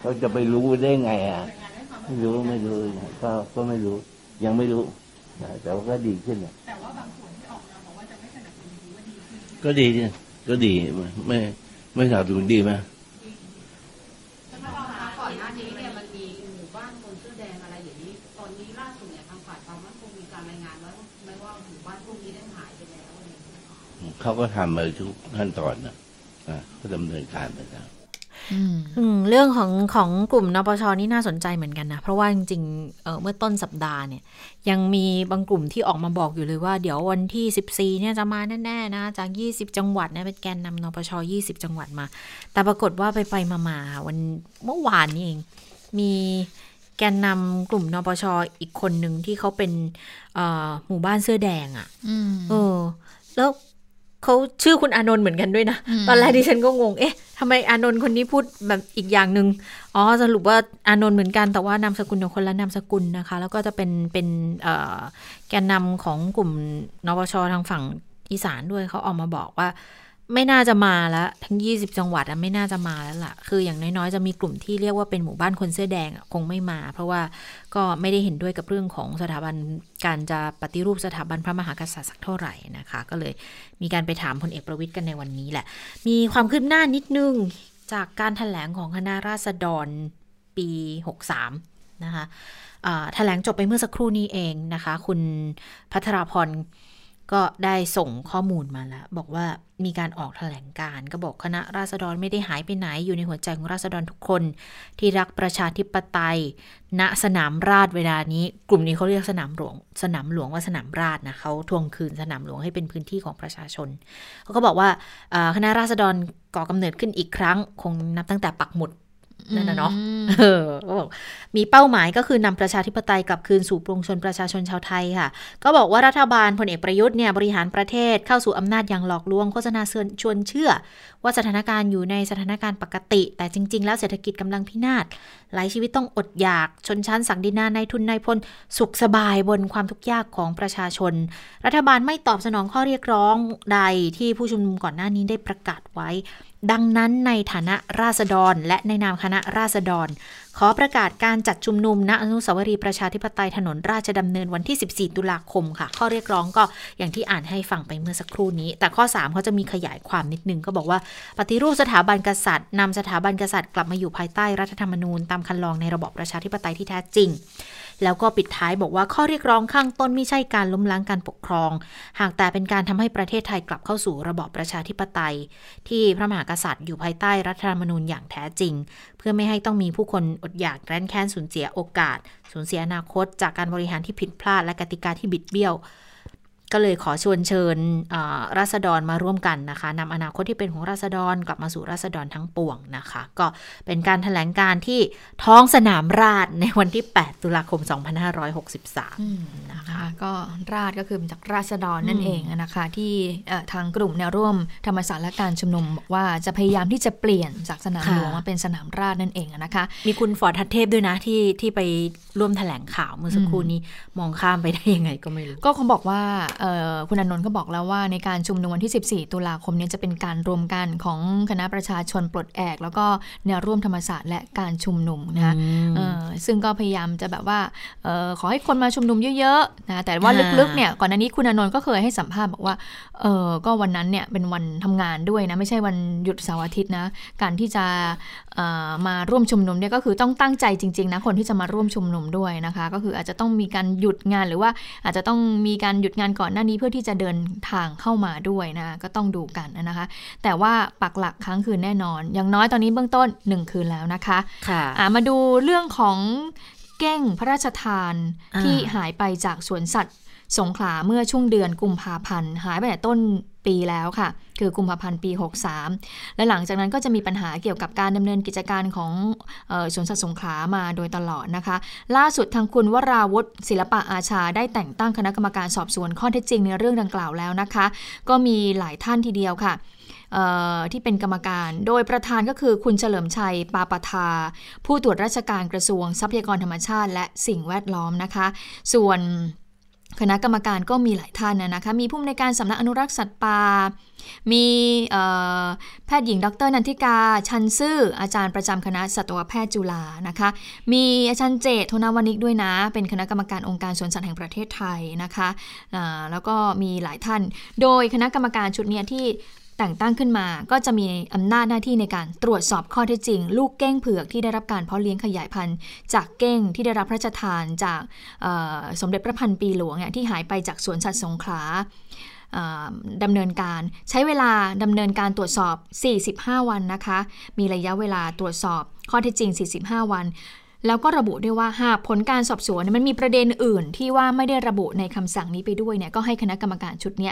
E: เขาจะไปรู้ได้ไงอะไม่รู้ไม่รู้นะก็ก็ไม่รู้ ยังไม่รู้นะแต่ว่าก็ดีขึ้นนะแต่ว่าบางส่วนที่ออกมาบอกว่าจะไม่สนับสนุนดีว่าดีขึ้นก็ดีเนี่ยก็ดีไม่ไม่สนับสนุนดีไหม
F: ก่อนหน้านี้เนี่ยมันมีหมู่บ้านคนเสื้อแดงอะไรอย่างนี้ตอนนี้ล่าสุดเนี่ยทางฝ่ายความมั่นคงมีการรายงานไว้ว่าไม่ว่าหมู่บ้านพวกนี้ได้หายไปแล้วอะไรอย่างเงี้ย
E: เขาก็ทำมาทุกขั้นตอนนะอะก็ดำเนินการไปแล้ว
B: อืม
A: อืม เรื่องของของกลุ่มนปชนี่น่าสนใจเหมือนกันนะ เพราะว่าจริงๆเอ่อเมื่อต้นสัปดาห์เนี่ย ยังมีบางกลุ่มที่ออกมาบอกอยู่เลยว่า เดี๋ยววันที่ 14เนี่ยจะมาแน่ๆนะ จาก 20 จังหวัดเนี่ยเป็นแกนนำนปช 20 จังหวัดมา แต่ปรากฏว่าไปไปๆมาๆวันเมื่อวานนี่เองมีแกนนำกลุ่มนปชอีกคนหนึ่งที่เขาเป็นเอ่อหมู่บ้านเสื้อแดงอะ่ะ
B: อืม
A: เออ แล้ว เขาชื่อคุณอานนท์เหมือนกันด้วยนะ
B: อืม
A: ตอนแรกดิฉันก็งง เอ๊ะทำไมอานนท์คนนี้พูดแบบอีกอย่างหนึ่งอ๋อ สรุปว่าอานนท์เหมือนกัน แต่ว่านามสกุลของคนละนามสกุลนะคะ แล้วก็จะเป็นเป็นเอ่อแกนนำของกลุ่มนปชทางฝั่งอีสานด้วยเขาออกมาบอกว่า ไม่น่าจะมาแล้ว ทั้ง 20 จังหวัดอะไม่น่าจะมาแล้วล่ะ คืออย่างน้อยๆ จะมีกลุ่มที่เรียกว่าเป็นหมู่บ้านคนเสื้อแดงอะคงไม่มา เพราะว่าก็ไม่ได้เห็นด้วยกับเรื่องของสถาบันการจะปฏิรูปสถาบันพระมหากษัตริย์สักเท่าไหร่นะคะ ก็เลยมีการไปถามพลเอกประวิตยกันในวันนี้แหละ มีความคืบหน้านิดนึงจากการถแถลงของคณะราษฎรปี 63 นะคะอ่าแถลงจบไปเมื่อสักครู่นี้เองนะคะ คุณพัทราพร ก็ได้ส่งข้อมูลมาแล้ว บอกว่ามีการออกแถลงการ์ก็บอกคณะราษฎรไม่ได้หายไปไหน อยู่ในหัวใจของราษฎรทุกคน ที่รักประชาธิปไตย ณสนามราษฎร์เวลานี้ กลุ่มนี้เขาเรียกสนามหลวง สนามหลวงว่าสนามราษฎร์นะเขาทวงคืนสนามหลวงให้เป็นพื้นที่ของประชาชนเขาก็บอกว่าอ่าคณะราษฎรก่อกำเนิดขึ้นอีกครั้ง คงนับตั้งแต่ปักหมุด นั่นนะเนาะเออก็บอกมีเป้าหมายก็คือนำประชาธิปไตยกลับคืนสู่ปวงชนประชาชนชาวไทยค่ะ ก็บอกว่ารัฐบาลพลเอกประยุทธ์เนี่ยบริหารประเทศเข้าสู่อำนาจอย่างหลอกลวงโฆษณาเชิญชวนเชื่อ ว่าสถานการณ์อยู่ในสถานการณ์ปกติ แต่จริง ๆ แล้วเศรษฐกิจกำลังพินาศหลายชีวิตต้องอดอยากชนชั้นสังดินาในทุนนายพลสุขสบายบนความทุกข์ยากของประชาชน รัฐบาลไม่ตอบสนองข้อเรียกร้องใดที่ผู้ชุมนุมก่อนหน้านี้ได้ประกาศไว้ ดังนั้นในฐานะราษฎร และในนามคณะราษฎร ขอประกาศการจัดชุมนุมณอนุสาวรีย์ประชาธิปไตยถนนราชดำเนินวันที่ 14 ตุลาคมค่ะ ข้อเรียกร้องก็อย่างที่อ่านให้ฟังไปเมื่อสักครู่นี้ แต่ข้อ 3 เขาจะมีขยายความนิดนึง ก็บอกว่าปฏิรูปสถาบันกษัตริย์นำสถาบันกษัตริย์กลับมาอยู่ภายใต้รัฐธรรมนูญตามคันลองในระบอบประชาธิปไตยที่แท้จริง แล้วก็ปิดท้ายบอกว่าข้อเรียกร้องข้างต้นไม่ใช่การล้มล้างการปกครอง หากแต่เป็นการทำให้ประเทศไทยกลับเข้าสู่ระบอบประชาธิปไตย ที่พระมหากษัตริย์อยู่ภายใต้รัฐธรรมนูญอย่างแท้จริง เพื่อไม่ให้ต้องมีผู้คนอดอยากแร้นแค้นสูญเสียโอกาส สูญเสียอนาคต จากการบริหารที่ผิดพลาดและกติกาที่บิดเบี้ยว ก็เลยขอชวนเชิญอ่าราษฎรมาร่วมกันนะคะนำอนาคตที่เป็นของราษฎรกลับมาสู่ราษฎรทั้งปวงนะคะ ก็เป็นการถแถลงการที่ท้องสนามราษฎร์ในวันที่ 8 ตุลาคม 2563
B: อืม
A: นะ
B: นะคะคะก็ราษฎร์ก็คือมาจากราษฎรนั่น
A: อืม
B: เองนะคะที่เอ่อทางกลุ่มแนวร่วมธรรมศาสตร์และการชุมนุมบอกว่าจะพยายามที่จะเปลี่ยนจากสนามหลวงมาเป็นสนามราษฎร์นั่นเองนะคะ
A: มีคุณฟอร์ดทัตเทพด้วยนะที่ที่ไปร่วมแถลงข่าวเมื่อสักครู่นี้มองข้ามไปได้ยังไงก็ไม่รู้
B: ก็เขาบอกว่าเอ่อคุณอานนท์ก็บอกแล้วว่าในการชุมนุมวันที่ 14 ตุลาคมเนี้จะเป็นการรวมกันของคณะประชาชนปลดแอก แล้วก็แนวร่วมธรรมศาสตร์และการชุมนุมนะคะ
A: อืม
B: เอ่อซึ่งก็พยายามจะแบบว่าเออขอให้คนมาชุมนุมเยอะๆนะแต่ว่า
A: อ่า
B: ลึกๆเนี่ยก่อนหน้านี้คุณอานนท์ก็เคยให้สัมภาษณ์บอกว่าเออก็วันนั้นเนี่ยเป็นวันทำงานด้วยนะไม่ใช่วันหยุดเสาร์อาทิตย์นะการที่จะเอ่อ มาร่วมชุมนุมเนี่ยก็คือต้องตั้งใจจริงๆนะคนที่จะมาร่วมชุมนุมด้วยนะคะ ก็คืออาจจะต้องมีการหยุดงานหรือว่าอาจจะต้องมีการหยุดงานก่อนหน้านี้เพื่อที่จะเดินทางเข้ามาด้วยนะก็ต้องดูกันนะคะ แต่ว่าปักหลักค้างคืนแน่นอน อย่างน้อยตอนนี้เบื้องต้น 1 คืนแล้วนะคะ
A: ค่ะ
B: อะมาดูเรื่องของเก้งพระราชทาน
A: อ่า
B: ที่หายไปจากสวนสัตว์สงขลาเมื่อช่วงเดือนกุมภาพันธ์หายไปแต่ต้น ปีแล้วค่ะ คือกุมภาพันธ์ปี 63 และหลังจากนั้นก็จะมีปัญหาเกี่ยวกับการดำเนินกิจการของออสวนสัตว์สงขลามาโดยตลอดนะคะ ล่าสุดทางคุณวราวุฒิศิลปะอาชาได้แต่งตั้งคณะกรรมการสอบสวนข้อเท็จจริงในเรื่องดังกล่าวแล้วนะคะ ก็มีหลายท่านทีเดียวค่ะที่เป็นกรรมการ โดยประธานก็คือคุณเฉลิมชัย ปาปทา ผู้ตรวจราชการกระทรวงทรัพยากรธรรมชาติ และสิ่งแวดล้อมนะคะ ส่วน คณะกรรมการก็มีหลายท่านนะคะ มีผู้อำนวยการสำนักอนุรักษ์สัตว์ป่า มีแพทย์หญิง ดรนันทิกา ชันซื่อ อาจารย์ประจำคณะสัตวแพทย์จุฬานะคะ มีอาจารย์เจตโทนาวนิกด้วยนะ เป็นคณะกรรมการองค์การสวนสัตว์แห่งประเทศไทยนะคะ แล้วก็มีหลายท่าน โดยคณะกรรมการชุดนี้ที่ แต่งตั้งขึ้นมาก็จะมีอำนาจหน้าที่ในการตรวจสอบข้อเท็จจริง ลูกเก้งเผือกที่ได้รับการเพาะเลี้ยงขยายพันธุ์ จากเก้งที่ได้รับพระราชทานจากสมเด็จพระพันปีหลวงที่หายไปจากสวนสัตว์สงขลาดำเนินการใช้เวลาดำเนินการตรวจสอบ 45 วันนะคะ มีระยะเวลาตรวจสอบข้อเท็จจริง 45 วัน แล้วก็ระบุด้วยว่า หากผลการสอบสวนมันมีประเด็นอื่น ที่ว่าไม่ได้ระบุในคำสั่งนี้ไปด้วยเนี่ยก็ให้คณะกรรมการชุดนี้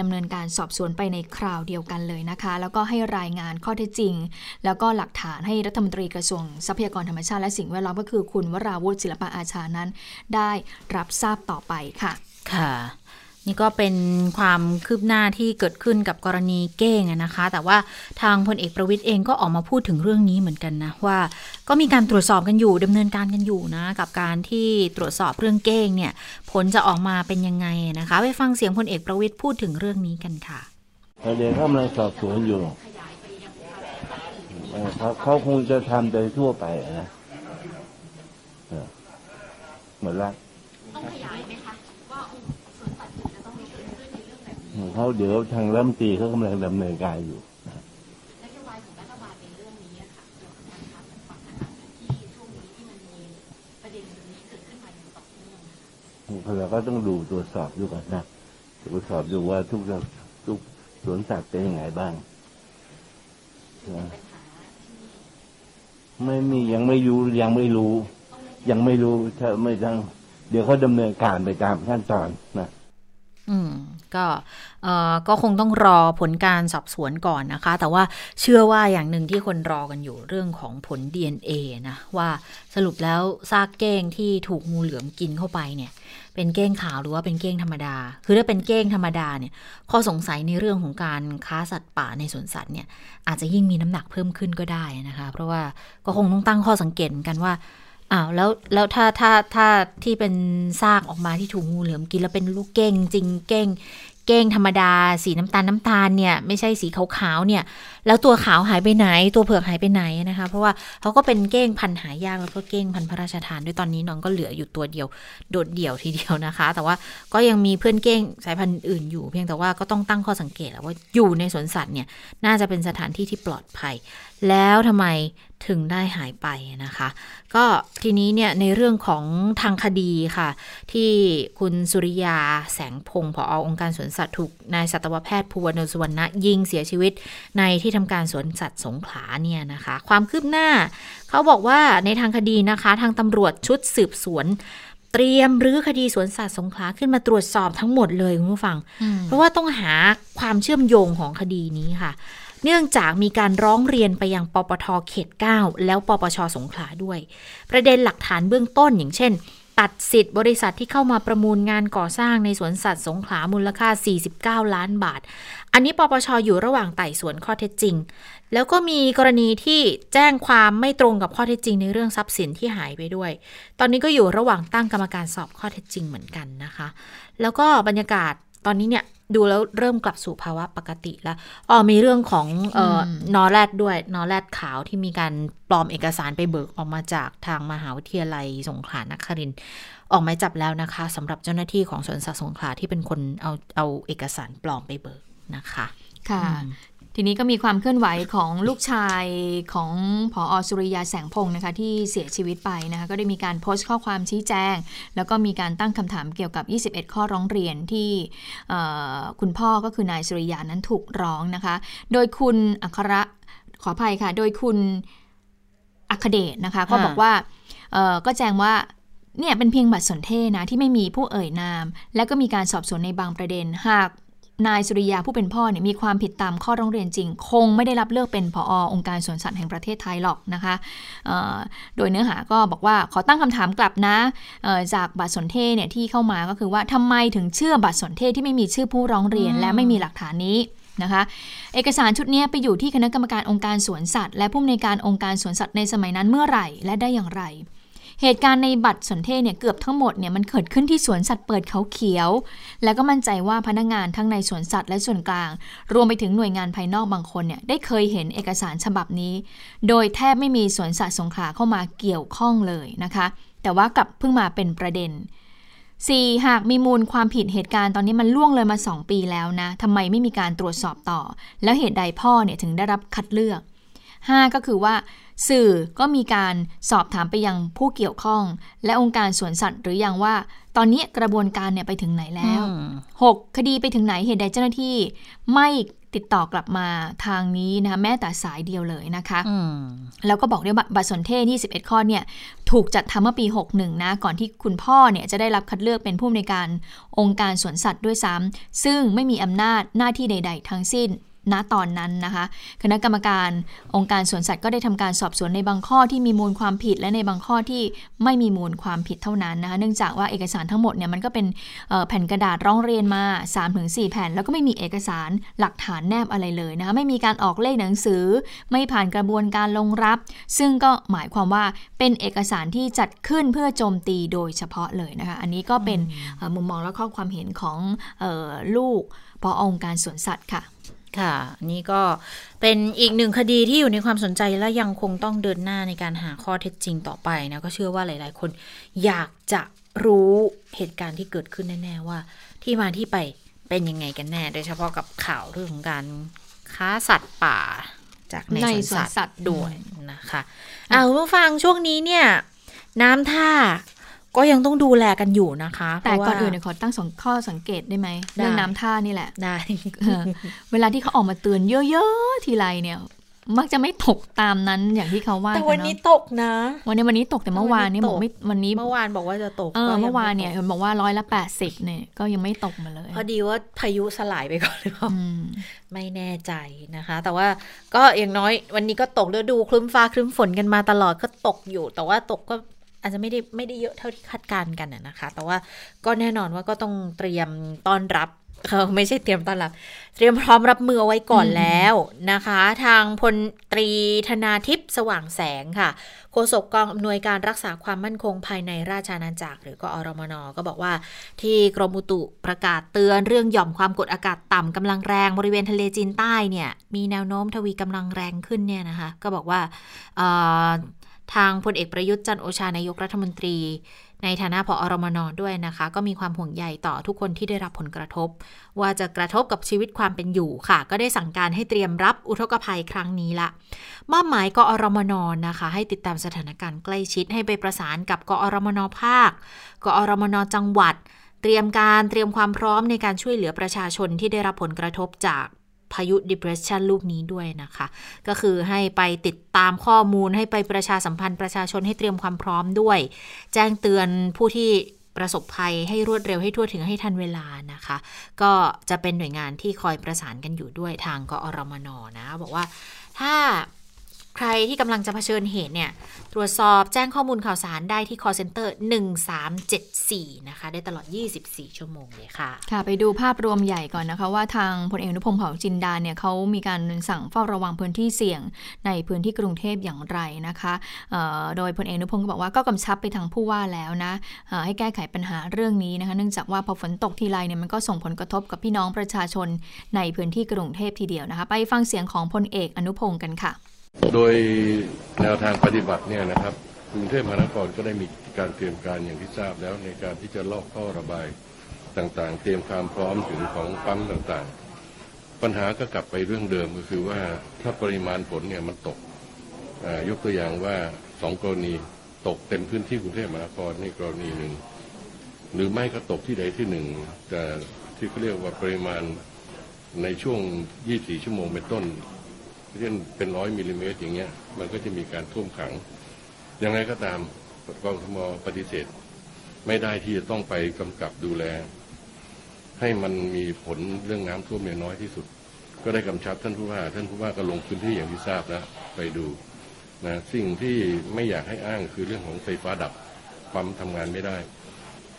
B: ดำเนินการสอบสวนไปในคราวเดียวกันเลยนะคะ แล้วก็ให้รายงานข้อเท็จจริง แล้วก็หลักฐานให้รัฐมนตรีกระทรวงทรัพยากรธรรมชาติและสิ่งแวดล้อมก็คือคุณวราวุฒิศิลปะอาชานั้น ได้รับทราบต่อไปค่ะ
A: ค่ะ นี่ก็เป็นความคืบหน้าที่เกิดขึ้นกับกรณีเก้งนะคะ แต่ว่าทางพลเอกประวิทย์เองก็ออกมาพูดถึงเรื่องนี้เหมือนกันนะว่า ก็มีการตรวจสอบกันอยู่ดำเนินการกันอยู่นะ กับการที่ตรวจสอบเรื่องเก้งเนี่ย ผลจะออกมาเป็นยังไงนะคะ ไปฟังเสียงพลเอกประวิทย์พูดถึงเรื่องนี้กันค่ะ
E: เดี๋ยวเขากำลังสอบสวนอยู่เขาเขาคงจะทำโดยทั่วไปนะเหมดละ ต้องขยายไหมคะเขาเดี๋ยวทางรัฐมนตรีเขากำลังดำเนินการอยู่นโยบายของรัฐบาลในเรื่องนี้ค่ะเกี่ยวกับการค้าสัตว์ป่าที่ช่วงนี้ที่มันมีประเด็นนี้เกิดขึ้นมาอย่างต่อเนื่องเราก็ต้องดูตรวจสอบดูก่อนนะตรวจสอบดูว่าทุกทุกสวนสัตว์เป็นยังไงบ้างไม่มียังไม่รู้ยังไม่รู้ ยังไม่รู้ถ้าไม่ทั้งเดี๋ยวเขาดำเนินการไปตามขั้นตอนนะ
A: อืมก็เอ่อก็คงต้องรอผลการสอบสวนก่อนนะคะ แต่ว่าเชื่อว่าอย่างหนึ่งที่คนรอกันอยู่เรื่องของผล DNA นะว่าสรุปแล้วซากเก้งที่ถูกงูเหลือมกินเข้าไปเนี่ย เป็นเก้งขาวหรือว่าเป็นเก้งธรรมดา คือถ้าเป็นเก้งธรรมดาเนี่ยข้อสงสัยในเรื่องของการค้าสัตว์ป่าในสวนสัตว์เนี่ยอาจจะยิ่งมีน้ำหนักเพิ่มขึ้นก็ได้นะคะ เพราะว่าก็คงต้องตั้งข้อสังเกตกันว่า อ้าวแล้วแล้วถ้าถ้าถ้าที่เป็นซากออกมาที่ถูกงูเหลือมกินแล้วเป็นลูกเก้งจริงเก้งเก้งธรรมดา สีน้ำตาลน้ำตาลเนี่ยไม่ใช่สีขาวๆเนี่ย แล้วตัวขาวหายไปไหน ตัวเผือกหายไปไหนนะคะ เพราะว่าเขาก็เป็นเก้งพันหายากแล้วก็เก้งพันพระราชทานด้วยตอนนี้น้องก็เหลืออยู่ตัวเดียว โดดเดี่ยวทีเดียวนะคะ แต่ว่าก็ยังมีเพื่อนเก้งสายพันธุ์อื่นอยู่ เพียงแต่ว่าก็ต้องตั้งข้อสังเกตแล้วว่าอยู่ในสวนสัตว์เนี่ยน่าจะเป็นสถานที่ที่ปลอดภัย แล้วทำไม ถึงได้หายไปนะคะ ก็ทีนี้เนี่ยในเรื่องของทางคดีค่ะ ที่คุณสุริยาแสงพงศ์ผอองค์การสวนสัตว์ถูกนายสัตวแพทย์ภูวนาสุวรรณยิงเสียชีวิตในที่ทำการสวนสัตว์สงขลาเนี่ยนะคะ ความคืบหน้า เขาบอกว่าในทางคดีนะคะ ทางตำรวจชุดสืบสวนเตรียมรื้อคดีสวนสัตว์สงขลาขึ้นมาตรวจสอบทั้งหมดเลยคุณผู้ฟัง เพราะว่าต้องหาความเชื่อมโยงของคดีนี้ค่ะ เนื่องจากมีการร้องเรียนไปยังปปทเขต 9 แล้วปปชสงขลาด้วย ประเด็นหลักฐานเบื้องต้นอย่างเช่น ตัดสิทธิ์บริษัทที่เข้ามาประมูลงานก่อสร้างในสวนสัตว์สงขลามูลค่า 49 ล้านบาท อันนี้ปปชอยู่ระหว่างไต่สวนข้อเท็จจริง แล้วก็มีกรณีที่แจ้งความไม่ตรงกับข้อเท็จจริงในเรื่องทรัพย์สินที่หายไปด้วย ตอนนี้ก็อยู่ระหว่างตั้งกรรมการสอบข้อเท็จจริงเหมือนกันนะคะ แล้วก็บรรยากาศตอนนี้เนี่ย ดูแล้วเริ่มกลับสู่ภาวะปกติแล้วอ๋อมีเรื่องของเอ่อนอแรดด้วย นอแรดขาวที่มีการปลอมเอกสารไปเบิกออกมาจากทางมหาวิทยาลัยสงขลานครินออกหมายจับแล้วนะคะสำหรับเจ้าหน้าที่ของสวนสัตว์สงขลาที่เป็นคนเอาเอาเอกสารปลอมไปเบิกนะคะ
B: ค่ะ ทีนี้ก็มีความเคลื่อนไหวของลูกชายของผออสุริยาแสงพงศ์นะคะที่เสียชีวิตไปนะคะก็ได้มีการโพสต์ข้อความชี้แจง แล้วก็มีการตั้งคำถามเกี่ยวกับ 21 ข้อร้องเรียนที่คุณพ่อก็คือนายสุริยานั้นถูกร้องนะคะ โดยคุณอัคระขออภัยค่ะ โดยคุณอัคเดชนะคะ ก็บอกว่าก็แจ้งว่าเนี่ยเป็นเพียงบัตรสนเทศนะที่ไม่มีผู้เอ่ยนาม และก็มีการสอบสวนในบางประเด็นหาก นายสุริยาผู้เป็นพ่อเนี่ยมีความผิดตามข้อร้องเรียนจริง คงไม่ได้รับเลือกเป็นผอองค์การสวนสัตว์แห่งประเทศไทยหรอกนะคะเอ่อโดยเนื้อหาก็บอกว่าขอตั้งคำถามกลับนะเอ่อจากบัตรสนเทศเนี่ยที่เข้ามาก็คือว่าทำไมถึงเชื่อบัตรสนเทศที่ไม่มีชื่อผู้ร้องเรียน และไม่มีหลักฐานนี้นะคะเอกสารชุดนี้ไปอยู่ที่คณะกรรมการองค์การสวนสัตว์ และผู้อำนวยการองค์การสวนสัตว์ในสมัยนั้นเมื่อไหร่ และได้อย่างไร เหตุการณ์ในบัตรสนเทศเนี่ยเกือบทั้งหมดเนี่ยมันเกิดขึ้นที่สวนสัตว์เปิดเขาเขียว แล้วก็มั่นใจว่าพนักงานทั้งในสวนสัตว์และส่วนกลาง รวมไปถึงหน่วยงานภายนอกบางคนเนี่ยได้เคยเห็นเอกสารฉบับนี้ โดยแทบไม่มีสวนสัตว์สงขลาเข้ามาเกี่ยวข้องเลยนะคะ แต่ว่ากลับเพิ่งมาเป็นประเด็น 4. หากมีมูลความผิดเหตุการณ์ตอนนี้มันล่วงเลยมา 2 ปีแล้วนะทำไมไม่มีการตรวจสอบต่อ แล้วเหตุใดพ่อเนี่ยถึงได้รับคัดเลือก 5. ก็คือว่า สื่อก็มีการสอบถามไปยังผู้เกี่ยวข้อง และองค์การสวนสัตว์หรือยังว่า ตอนนี้กระบวนการเนี่ยไปถึงไหนแล้ว 6. คดีไปถึงไหนเหตุใดเจ้าหน้าที่ ไม่ติดต่อกลับมาทางนี้นะคะแม้แต่สายเดียวเลยนะคะ
A: อืม
B: แล้วก็บอกด้วยว่าบัตรสนเทศ 21 ข้อเนี่ยถูกจัดทำเมื่อปี 61 นะ ก่อนที่คุณพ่อเนี่ยจะได้รับคัดเลือกเป็นผู้อำนวยการองค์การสวนสัตว์ด้วยซ้ำซึ่งไม่มีอำนาจหน้าที่ใด ๆ ทั้งสิ้น ณตอนนั้นนะคะ คณะกรรมการองค์การสวนสัตว์ก็ได้ทำการสอบสวนในบางข้อที่มีมูลความผิด และในบางข้อที่ไม่มีมูลความผิดเท่านั้นนะคะ เนื่องจากว่าเอกสารทั้งหมดเนี่ยมันก็เป็นแผ่นกระดาษร้องเรียนมา 3-4 แผ่น แล้วก็ไม่มีเอกสารหลักฐานแนบอะไรเลยนะคะ ไม่มีการออกเลขหนังสือ ไม่ผ่านกระบวนการลงรับ ซึ่งก็หมายความว่าเป็นเอกสารที่จัดขึ้นเพื่อโจมตีโดยเฉพาะเลยนะคะ อันนี้ก็เป็นมุมมองและข้อความเห็นของออลูกพอองค์การสวนสัตว์ค่ะ
A: ค่ะ นี่ก็เป็นอีกหนึ่งคดีที่อยู่ในความสนใจและยังคงต้องเดินหน้าในการหาข้อเท็จจริงต่อไปนะก็เชื่อว่าหลาย ๆ คนอยากจะรู้เหตุการณ์ที่เกิดขึ้นแน่ ๆ ว่า ที่มาที่ไปเป็นยังไงกันแน่ โดยเฉพาะกับข่าวเรื่องของการค้าสัตว์ป่าจากใน
B: ใน
A: สวนสัต
B: สวนสัตว์
A: ว์ด้วยนะคะอ่าคุณผู้ฟังช่วงนี้เนี่ย น้ำท่า ก็ยังต้องดูแลกันอยู่นะคะ
B: แต่
A: เพราะ
B: ก่อน
A: ว่า
B: อื่นเนี่ยขอตั้งสองข้อสังเกตได้ไหมเรื่องน้ำท่านี่แหละ
A: ได้
B: เออเวลาที่เขาออกมาเตือนเยอะๆทีไรเนี่ยมักจะไม่ตกตามนั้นอย่างที่เขาว่า
A: แต่
B: กั
A: วัน
B: เอะ
A: นี้ตกนะ
B: วันนี้วันนี้ตกแต่เมื่อวานนี้
A: วันนี้
B: บ
A: ต
B: อกกไม่วันนี้
A: เมื่อวานบอกว่าจะตก
B: เออ
A: ก็ยัง
B: เมื่อวานเนี่ย
A: ไตก
B: เห็นบอกว่าร้อยละแปดสิบเนี่ยก็ยังไม่ตกมาเลย
A: พอดีว่าพายุสลายไปก่อนหรือเปล่า
B: อืม
A: ไม่แน่ใจนะคะ แต่ว่าก็อย่างน้อยวันนี้ก็ตกแล้วดูคลึ้มฟ้าคลึ้มฝนกันมาตลอดก็ตกอยู่ แต่ว่าตกก็ อาจจะไม่ได้ไม่ได้เยอะเท่าที่คาดการณ์กันนะคะ แต่ว่าก็แน่นอนว่าก็ต้องเตรียมต้อนรับเออไม่ใช่เตรียมต้อนรับ เตรียมพร้อมรับมือเอาไว้ก่อนแล้วนะคะ ทางพลตรีธนาทิพย์สว่างแสงค่ะโฆษกกองอำนวยการรักษาความมั่นคงภายในราชอาณาจักร หรือก็อรมนก็บอกว่า ที่กรมอุตุประกาศเตือนเรื่องหย่อมความกดอากาศต่ำกำลังแรงบริเวณทะเลจีนใต้เนี่ย มีแนวโน้มทวีกำลังแรงขึ้นเนี่ยนะคะ ก็บอกว่าออ ทางพลเอกประยุทธ์จันโอชานายกรัฐมนตรี ในฐานะผอรมนด้วยนะคะ ก็มีความห่วงใยต่อทุกคนที่ได้รับผลกระทบ ว่าจะกระทบกับชีวิตความเป็นอยู่ค่ะ ก็ได้สั่งการให้เตรียมรับอุทกภัยครั้งนี้ละมอบหมายกอรมนนะคะ ให้ติดตามสถานการณ์ใกล้ชิดให้ไปประสานกับกอรมนภาคกอรมนจังหวัด เตรียมการเตรียมความพร้อมในการช่วยเหลือประชาชนที่ได้รับผลกระทบจาก พายุ depression ลูกนี้ด้วยนะคะ ก็คือให้ไปติดตามข้อมูลให้ไปประชาสัมพันธ์ประชาชนให้เตรียมความพร้อมด้วย แจ้งเตือนผู้ที่ประสบภัยให้รวดเร็วให้ทั่วถึงให้ทันเวลานะคะ ก็จะเป็นหน่วยงานที่คอยประสานกันอยู่ด้วยทางกอรมนนะ บอกว่าถ้า ใครที่กำลังจะเผชิญเหตุเนี่ย ตรวจสอบแจ้งข้อมูลข่าวสารได้ที่ call center 1374 นะคะ ได้ตลอด 24 ชั่วโมงเลยค่ะ
B: ค่ะ ไปดูภาพรวมใหญ่ก่อนนะคะว่าทางพลเอกอนุพงศ์เผ่าจินดาเนี่ยเขามีการสั่งเฝ้าระวังพื้นที่เสี่ยงในพื้นที่กรุงเทพอย่างไรนะคะโดยพลเอกอนุพงศ์ก็บอกว่าก็กำชับไปทางผู้ว่าแล้วนะให้แก้ไขปัญหาเรื่องนี้นะคะ เนื่องจากว่าพอฝนตกทีไรเนี่ยมันก็ส่งผลกระทบกับพี่น้องประชาชนในพื้นที่กรุงเทพทีเดียวนะคะ ไปฟังเสียงของพลเอกอนุพงศ์กันค่ะ
G: โดยแนวทางปฏิบัติเนี่ยนะครับกรุงเทพมหานครก็ได้มีการเตรียมการอย่างที่ทราบแล้วในการที่จะลอกท่อระบายต่างๆ เตรียมความพร้อมถึงของปั๊มต่างๆ ปัญหาก็กลับไปเรื่องเดิมก็คือว่าถ้าปริมาณฝนเนี่ยมันตกยกตัวอย่างว่าสองกรณีตกเต็มพื้นที่กรุงเทพมหานครนี่กรณีหนึ่งหรือไม่ก็ตกที่ใดที่หนึ่งแต่ที่เขาเรียกว่าปริมาณในช่วง 24 ชั่วโมงเป็นต้น เช่นเป็นร้อยมิลลิเมตรอย่างเงี้ยมันก็จะมีการท่วมขังย่างไรก็ตามกองทมปฏิเสธ ไม่ได้ที่จะต้องไปกำกับดูแล ให้มันมีผลเรื่องน้ำท่วมเนี่ยน้อยที่สุด ก็ได้กำชับท่านผู้ว่า ท่านผู้ว่าก็ลงพื้นที่อย่างที่ทราบแล้วไปดูนะสิ่งที่ไม่อยากให้อ้างคือเรื่องของไฟฟ้าดับปั๊มทำงานไม่ได้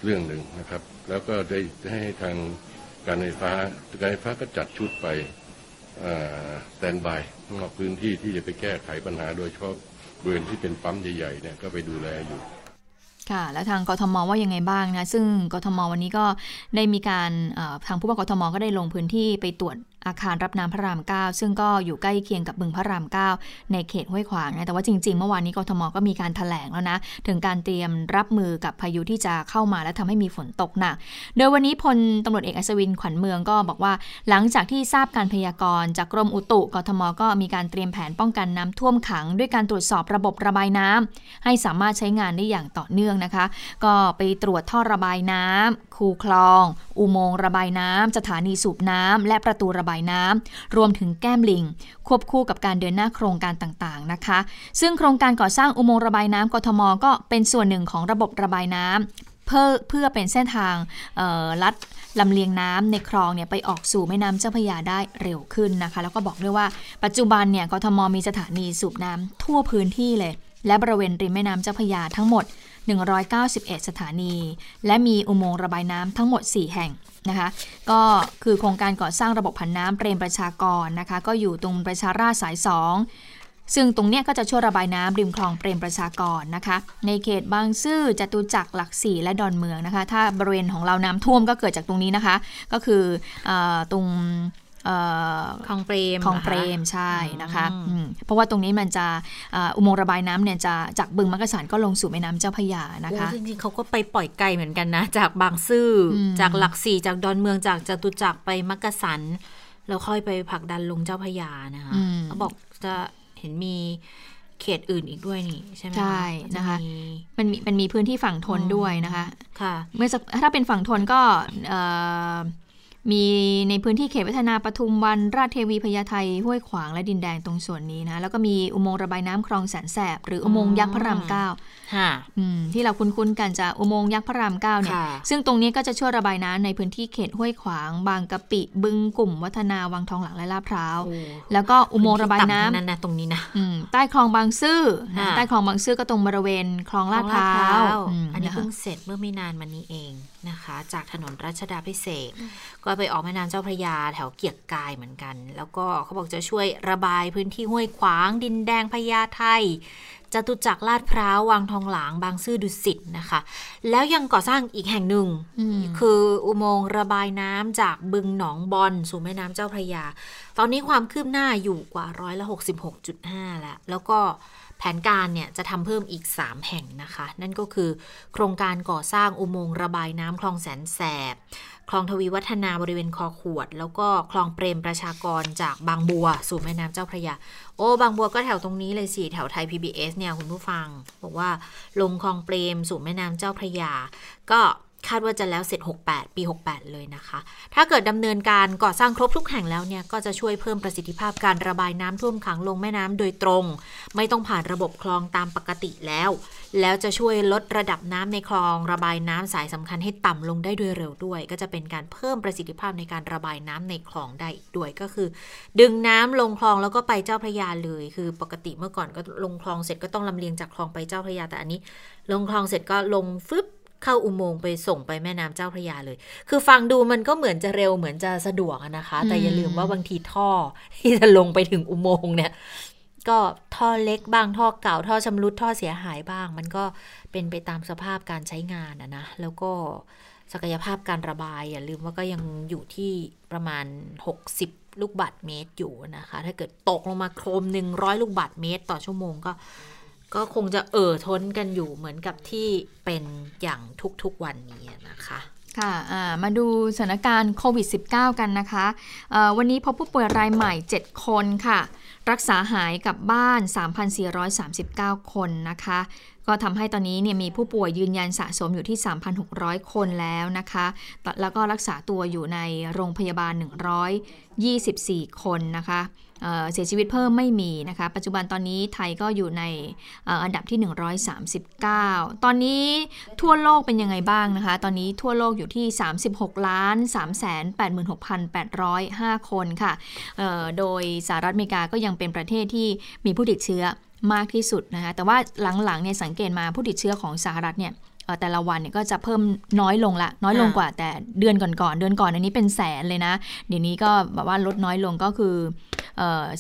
G: เรื่องหนึ่งนะครับ แล้วก็ได้ให้ทางการไฟฟ้าการไฟฟ้าก็จัดชุดไปแตนบาย นอกพื้นที่ที่จะไปแก้ไขปัญหาโดยเฉพาะบริเวณที่เป็นปั๊มใหญ่ๆเนี่ยก็ไปดูแลอยู่
B: ค่ะ แล้วทางกทมว่ายังไงบ้างนะ ซึ่งกทมวันนี้ก็ได้มีการทางผู้ว่ากทมก็ได้ลงพื้นที่ไปตรวจ อาคารรับน้ำพระราม 9 ซึ่งก็อยู่ใกล้เคียงกับบึงพระราม 9 ในเขตห้วยขวางนะแต่ว่าจริงๆ เมื่อวานนี้กทมก็มีการถแถลงแล้วนะ ถึงการเตรียมรับมือกับพายุที่จะเข้ามาและทำให้มีฝนตกหนัก โดยวันนี้พลตำรวจเอกอัศวินขวัญเมืองก็บอกว่า หลังจากที่ทราบการพยากรณ์จากกรมอุตุกทมก็มีการเตรียมแผนป้องกันน้ำท่วมขัง ด้วยการตรวจสอบระบบระบายน้ำให้สามารถใช้งานได้อย่างต่อเนื่องนะคะ ก็ไปตรวจท่อระบายน้ำคูคลอง อุโมงค์ระบายน้ำสถานีสูบน้ำและประตูระบายน้ำรวมถึงแก้มลิง ควบคู่กับการเดินหน้าโครงการต่างๆนะคะ ซึ่งโครงการก่อสร้างอุโมงค์ระบายน้ำกทม ก็เป็นส่วนหนึ่งของระบบระบายน้ำเพื่อเพื่อเป็นเส้นทางลัดลำเลียงน้ำในคลองเนี่ยไปออกสู่แม่น้ำเจ้าพยาได้เร็วขึ้นนะคะ แล้วก็บอกด้วยว่าปัจจุบันเนี่ยกทมมีสถานีสูบน้ำทั่วพื้นที่เลย และบริเวณริมแม่น้ำเจ้าพยาทั้งหมด 191 สถานี และมีอุโมงค์ระบายน้ำทั้งหมด 4 แห่ง นะคะก็คือโครงการก่อสร้างระบบผันน้ำเปรมประชากรนะคะก็อยู่ตรงประชาราษสาย 2 ซึ่งตรงเนี้ยก็จะช่วยระบายน้ำริมคลองเปรมประชากรนะคะในเขตบางซื่อจตุจักรหลักสี่และดอนเมืองนะคะถ้าบริเวณของเราน้ำท่วมก็เกิดจากตรงนี้นะคะ ก็คืออตรง
A: คลองเปรม
B: คลองเปรมใช่นะคะเพราะว่าตรงนี้มันจะอุโมงค์ระบายน้ำเนี่ยจะจากบึงมักกะสันก็ลงสู่แม่น้ำเจ้าพระยานะคะ
A: จริงๆเขาก็ไปปล่อยไกลเหมือนกันนะ จากบางซื่อจากหลักสี่จากดอนเมืองจากจตุจักรไปมักกะสันแล้วค่อยไปผลักดันลงเจ้าพระยานะคะเขาบอกจะเห็นมีเขตอื่นอีกด้วยนี่ใช่ไหมใช่
B: นะคะ มันมีมันมีพื้นที่ฝั่งทนด้วยนะคะ
A: ค่ะ
B: เมื่อถ้าเป็นฝั่งทนก็ มีในพื้นที่เขตวัฒนาปทุมวันราชเทวีพญาไทห้วยขวางและดินแดงตรงส่วนนี้นะแล้วก็มีอุโมงค์ระบายน้ำคลองแสนแสบ หรืออุโมงค์ยักษ์พระรามเก้าที่เราคุ้นๆกันจะอุโมงค์ยักษ์พระรามเก้าเนี่ยซึ่งตรงนี้ก็จะช่วยระบายน้ำในพื้นที่เขตห้วยขวาง บางกะปิบึงกลุ่ม วัฒนาวังทองหลังและลาดพร้าว แล้วก็อุโมงค์ระบายน้ำ
A: นั่นนะตรงนี้นะ
B: ใต้คลองบางซื่อใต้คลองบางซื่อก็ตรงบริเวณคลองลาดพร้าว
A: อันนี้เพิ่งเสร็จเมื่อไม่นานมานี้เอง นะคะ จากถนนรัชดาพิเศษ ก็ไปออกแม่น้ำเจ้าพระยาแถวเกียกกายเหมือนกัน แล้วก็เขาบอกจะช่วยระบายพื้นที่ห้วยขวาง ดินแดงพญาไทจตุจักรลาดพร้าววังทองหลางบางซื่อดุสิตนะคะ แล้วยังก่อสร้างอีกแห่งหนึ่ง คืออุโมงค์ระบายน้ำจากบึงหนองบอนสู่แม่น้ำเจ้าพระยา ตอนนี้ความคืบหน้าอยู่กว่าร้อยละหกสิบหกจุดห้าแล้ว แล้วก็ แผนการเนี่ยจะทำเพิ่มอีก 3 แห่งนะคะ นั่นก็คือ โครงการก่อสร้างอุโมงค์ระบายน้ำคลองแสนแสบ คลองทวีวัฒนาบริเวณคอขวด แล้วก็คลองเปรมประชากรจากบางบัว สู่แม่น้ำเจ้าพระยา โอ้บางบัวก็แถวตรงนี้เลยสิ แถวไทย PBS เนี่ยคุณผู้ฟัง บอกว่าลงคลองเปรมสู่แม่น้ำเจ้าพระยา ก็ คาดว่าจะแล้วเสร็จ 68 ปี 68 เลยนะคะ ถ้าเกิดดำเนินการก่อสร้างครบทุกแห่งแล้วเนี่ย ก็จะช่วยเพิ่มประสิทธิภาพการระบายน้ำท่วมขังลงแม่น้ำโดยตรง ไม่ต้องผ่านระบบคลองตามปกติแล้ว แล้วจะช่วยลดระดับน้ำในคลอง ระบายน้ำสายสำคัญให้ต่ำลงได้โดยเร็วด้วย ก็จะเป็นการเพิ่มประสิทธิภาพในการระบายน้ำในคลองได้ด้วย ก็คือ ดึงน้ำลงคลองแล้วก็ไปเจ้าพระยาเลย คือปกติเมื่อก่อนก็ลงคลองเสร็จก็ต้องลำเลียงจากคลองไปเจ้าพระยา แต่อันนี้ ลงคลองเสร็จก็ลงฟึบ เข้าอุโมงค์ไปส่งไปแม่น้ำเจ้าพระยาเลย คือฟังดูมันก็เหมือนจะเร็วเหมือนจะสะดวกนะคะ แต่อย่าลืมว่าบางทีท่อที่จะลงไปถึงอุโมงค์เนี่ย ก็ท่อเล็กบ้างท่อเก่าท่อชำรุดท่อเสียหายบ้าง มันก็เป็นไปตามสภาพการใช้งานนะนะแล้วก็ศักยภาพการระบาย อย่าลืมว่าก็ยังอยู่ที่ประมาณ 60 ลูกบาทเมตรอยู่นะคะ ถ้าเกิดตกลงมาโครม 100 ลูกบาทเมตร ต่อชั่วโมงก็ ก็คงจะเอ่อทนกันอยู่เหมือนกับที่เป็นอย่างทุกๆวันนี้นะคะ
B: ค่ะมาดูสถานการณ์โควิด -19 กันนะคะ วันนี้พบผู้ป่วยรายใหม่ 7 คนค่ะ รักษาหายกับบ้าน 3,439 คนนะคะ ก็ทำให้ตอนนี้เนี่ยมีผู้ป่วยยืนยันสะสมอยู่ที่ 3,600 คนแล้วนะคะ แล้วก็รักษาตัวอยู่ในโรงพยาบาล 124 คนนะคะ เสียชีวิตเพิ่มไม่มีนะคะ ปัจจุบันตอนนี้ไทยก็อยู่ในอันดับที่ 139 ตอนนี้ทั่วโลกเป็นยังไงบ้างนะคะ ตอนนี้ทั่วโลกอยู่ที่ 36 ล้าน 3 8 6 8 0 5 คนค่ะ โดยสหรัฐอเมริกาก็ยังเป็นประเทศที่มีผู้ติดเชื้อมากที่สุดนะคะ แต่ว่าหลังๆเนี่ยสังเกตมาผู้ติดเชื้อของสหรัฐเนี่ย แต่ละวันเนี่ยก็จะเพิ่มน้อยลงละ น้อยลงกว่าแต่เดือนก่อนๆเดือนก่อนอันนี้เป็นแสนเลยนะ เดี๋ยวนี้ก็แบบว่าลดน้อยลงก็คือ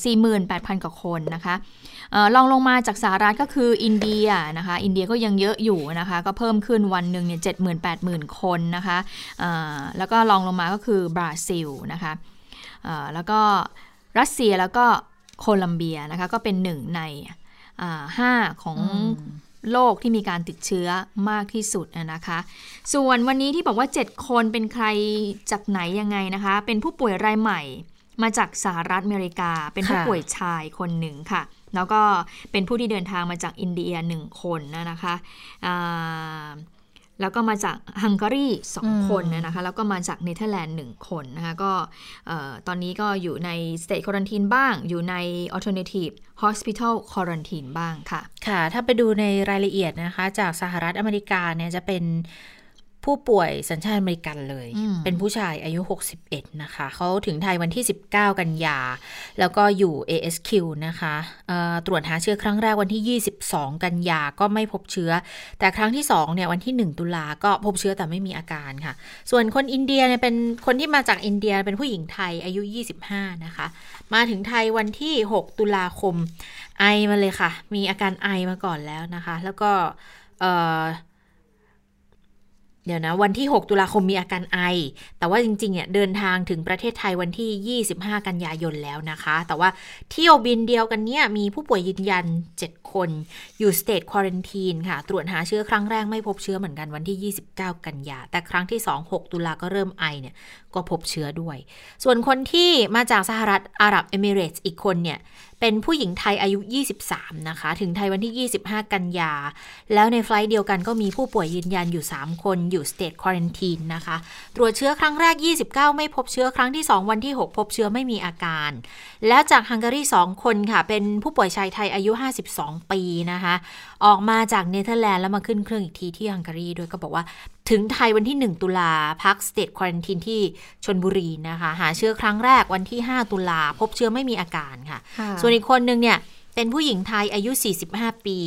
B: สี่หมื่นแปดพันกว่าคนนะคะลองลงมาจากสหรัฐก็คืออินเดียนะคะ อินเดียก็ยังเยอะอยู่นะคะ ก็เพิ่มขึ้นวันหนึ่งเนี่ยเจ็ดหมื่นแปดหมื่นคนนะคะแล้วก็ลองลงมาก็คือบราซิลนะคะแล้วก็รัสเซียแล้วก็โคลัมเบียนะคะ ก็เป็นหนึ่งในห้าของ โลกที่มีการติดเชื้อมากที่สุดนะคะ ส่วนวันนี้ที่บอกว่า 7 คนเป็นใครจากไหนยังไงนะคะ เป็นผู้ป่วยรายใหม่มาจากสหรัฐอเมริกา เป็นผู้ป่วยชายคนหนึ่งค่ะ แล้วก็เป็นผู้ที่เดินทางมาจากอินเดียหนึ่งคนนะคะ แล้วก็มาจากฮังการีสองคนนะคะแล้วก็มาจากเนเธอร์แลนด์หนึ่งคนนะคะก็ตอนนี้ก็อยู่ใน state quarantine บ้าง อยู่ใน alternative hospital quarantine บ้างค่ะ
A: ค่ะ ถ้าไปดูในรายละเอียดนะคะ จากสหรัฐอเมริกาเนี่ยจะเป็น ผู้ป่วยสัญชาติอเมริกันเลย เป็นผู้ชายอายุ 61 นะคะ เขาถึงไทยวันที่ 19 กันยา แล้วก็อยู่ ASQ นะคะตรวจหาเชื้อครั้งแรกวันที่ 22 กันยาก็ไม่พบเชื้อ แต่ครั้งที่2เนี่ยวันที่ 1 ตุลาก็พบเชื้อแต่ไม่มีอาการค่ะ ส่วนคนอินเดียเนี่ยเป็นคนที่มาจากอินเดียเป็นผู้หญิงไทยอายุ 25 นะคะ มาถึงไทยวันที่ 6 ตุลาคมไอมาเลยค่ะ มีอาการไอมาก่อนแล้วนะคะ แล้วก็เเดี๋ยวนะ วันที่ 6 ตุลาคมมีอาการไอ แต่ว่าจริงๆเนี่ยเดินทางถึงประเทศไทยวันที่ 25 กันยายนแล้วนะคะ แต่ว่าเที่ยวบินเดียวกันเนี่ยมีผู้ป่วยยืนยัน 7 คน อยู่สเตทควอรันทีนค่ะ ตรวจหาเชื้อครั้งแรกไม่พบเชื้อเหมือนกันวันที่ 29 กันยา แต่ครั้งที่ 2 6 ตุลาก็เริ่มไอเนี่ย ก็พบเชื้อด้วย ส่วนคนที่มาจากสหรัฐอาหรับเอมิเรตส์อีกคนเนี่ยเป็นผู้หญิงไทยอายุ 23 นะคะ ถึงไทยวันที่ 25 กันยา แล้วในไฟล์เดียวกันก็มีผู้ป่วยยืนยันอยู่ 3 คนอยู่สเตทควอรันทีนนะคะ ตรวจเชื้อครั้งแรก 29 ไม่พบเชื้อครั้งที่ 2 วันที่ 6 พบเชื้อไม่มีอาการ แล้วจากฮังการี 2 คนค่ะ เป็นผู้ป่วยชายไทยอายุ 52 ปีนะคะออกมาจากเนเธอร์แลนด์แล้วมาขึ้นเครื่องอีกทีที่ฮังการีด้วยก็บอกว่า ถึงไทยวันที่ 1 ตุลาพัก state quarantine ที่ชลบุรีนะคะ หาเชื้อครั้งแรกวันที่ 5 ตุลาพบเชื้อไม่มีอาการค่ะ ส่วนอีกคนนึงเนี่ย เป็นผู้หญิงไทยอายุ 45 ปี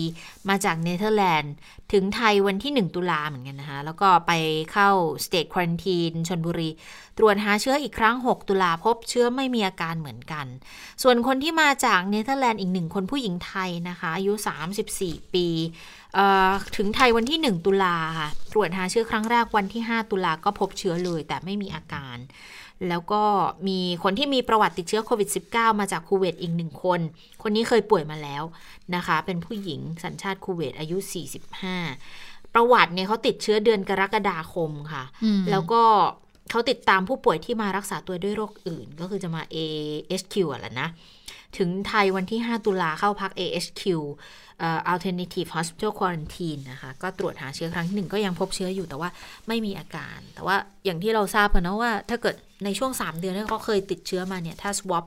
A: มาจากเนเธอร์แลนด์ ถึงไทยวันที่ 1 ตุลาเหมือนกันนะคะ แล้วก็ไปเข้า state quarantine ชลบุรี ตรวจหาเชื้ออีกครั้ง 6 ตุลาพบเชื้อไม่มีอาการเหมือนกัน ส่วนคนที่มาจากเนเธอร์แลนด์อีกหนึ่งคนผู้หญิงไทยนะคะ อายุ 34 ปีถึงไทยวันที่ 1 ตุลาค่ะ ตรวจหาเชื้อครั้งแรกวันที่ 5 ตุลาก็พบเชื้อเลยแต่ไม่มีอาการ แล้วก็มีคนที่มีประวัติติดเชื้อโควิด -19 มาจากคูเวตอีกหนึ่งคน คนนี้เคยป่วยมาแล้วนะคะ เป็นผู้หญิงสัญชาติคูเวตอายุ 45 ประวัติเนี่ยเขาติดเชื้อเดือนกรกฎาคมค่ะ แล้วก็เขาติดตามผู้ป่วยที่มารักษาตัวด้วยโรคอื่น ก็คือจะมา AHQ อะแหละนะ ถึงไทยวันที่ 5 ตุลาเข้าพัก AHQ alternative hospital quarantine นะคะ ก็ตรวจหาเชื้อครั้งที่หนึ่งก็ยังพบเชื้ออยู่แต่ว่าไม่มีอาการ แต่ว่าอย่างที่เราทราบกันนะว่า ถ้าเกิด ในช่วง 3 เดือนที่เขาเคยติดเชื้อมาเนี่ย ถ้า swab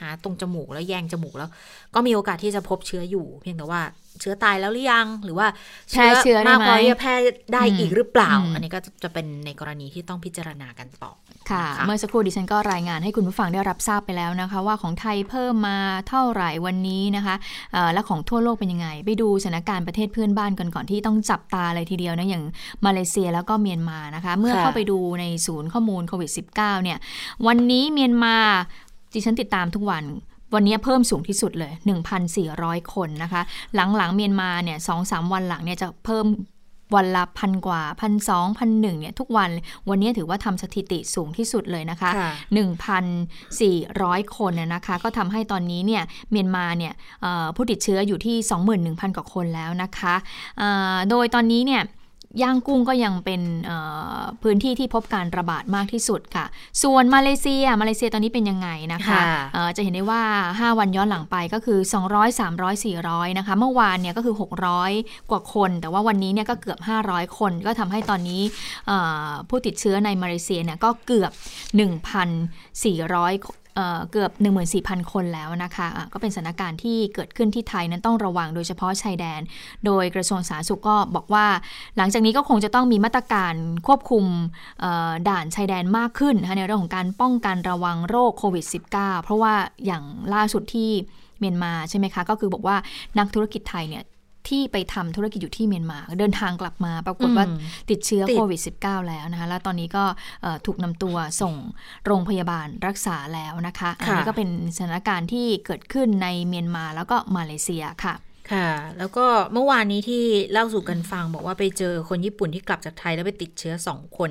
A: หาตรงจมูกแล้วแยงจมูกแล้ว ก็มีโอกาสที่จะพบเชื้ออยู่ เพียงแต่ว่าเชื้อตายแล้วหรือยัง หรือว่า
B: แพร่เชื้อ
A: มากพอที่จะแพร่ได้อีกหรือเปล่า อันนี้ก็จะเป็นในกรณีที่ต้องพิจารณากันต่อ
B: ค่ะ เมื่อสักครู่ดิฉันก็รายงานให้คุณผู้ฟังได้รับทราบไปแล้วนะคะ ว่าของไทยเพิ่มมาเท่าไหร่วันนี้นะคะและของทั่วโลกเป็นยังไง ไปดูสถานการณ์ประเทศเพื่อนบ้านกันก่อนที่ต้องจับตาเลยทีเดียวนะอย่างมาเลเซียแล้วก็เมียนมานะคะ เมื่อเข้าไปดูในศูนย์ข้อมูลโควิด -19 เนี่ยวันนี้เมียนมา ดิฉันติดตามทุกวันวันนี้เพิ่มสูงที่สุดเลย 1,400 คนนะคะ หลังๆเมียนมาเนี่ยสองสามวันหลังเนี่ยจะเพิ่มวันละพันกว่าพันสองพันหนึ่งเนี่ยทุกวัน วันนี้ถือว่าทำสถิติสูงที่สุดเลยนะคะ1,400 คนนะคะ ก็ทำให้ตอนนี้เนี่ยเมียนมาเนี่ยผู้ติดเชื้ออยู่ที่ 21,000 กว่าคนแล้วนะคะ โดยตอนนี้เนี่ย ย่างกุ้งก็ยังเป็นพื้นที่ที่พบการระบาดมากที่สุดค่ะ ส่วนมาเลเซีย มาเลเซียตอนนี้เป็นยังไงนะคะะจะเห็นได้ว่า 5 วันย้อนหลังไปก็คือ 200 300 400 นะคะ เมื่อวานเนี่ยก็คือ 600 กว่าคน แต่ว่าวันนี้เนี่ยก็เกือบ 500 คน ก็ทำให้ตอนนี้ผู้ติดเชื้อในมาเลเซียเนี่ยก็เกือบ 1,400 เกือบ 14,000 คนแล้วนะคะะก็เป็นสถานการณ์ที่เกิดขึ้นที่ไทยนั้นต้องระวังโดยเฉพาะชายแดน โดยกระทรวงสาธารณสุขก็บอกว่า หลังจากนี้ก็คงจะต้องมีมาตรการควบคุมด่านชายแดนมากขึ้นในเรื่องของการป้องกันระวังโรคโควิด -19 เพราะว่าอย่างล่าสุดที่เมียนมาใช่ไหมคะ ก็คือบอกว่านักธุรกิจไทยเนี่ย ที่ไปทำธุรกิจอยู่ที่เมียนมา เดินทางกลับมาปรากฏว่าติดเชื้อโควิด -19 แล้วนะคะ แล้วตอนนี้ก็ถูกนำตัวส่งโรงพยาบาลรักษาแล้วนะคะ อันนี้ก็เป็นสถานการณ์ที่เกิดขึ้นในเมียนมาแล้วก็มาเลเซียค่ะ
A: ค่ะ แล้วก็เมื่อวานนี้ที่เล่าสู่กันฟัง บอกว่าไปเจอคนญี่ปุ่นที่กลับจากไทยแล้วไปติดเชื้อสองคน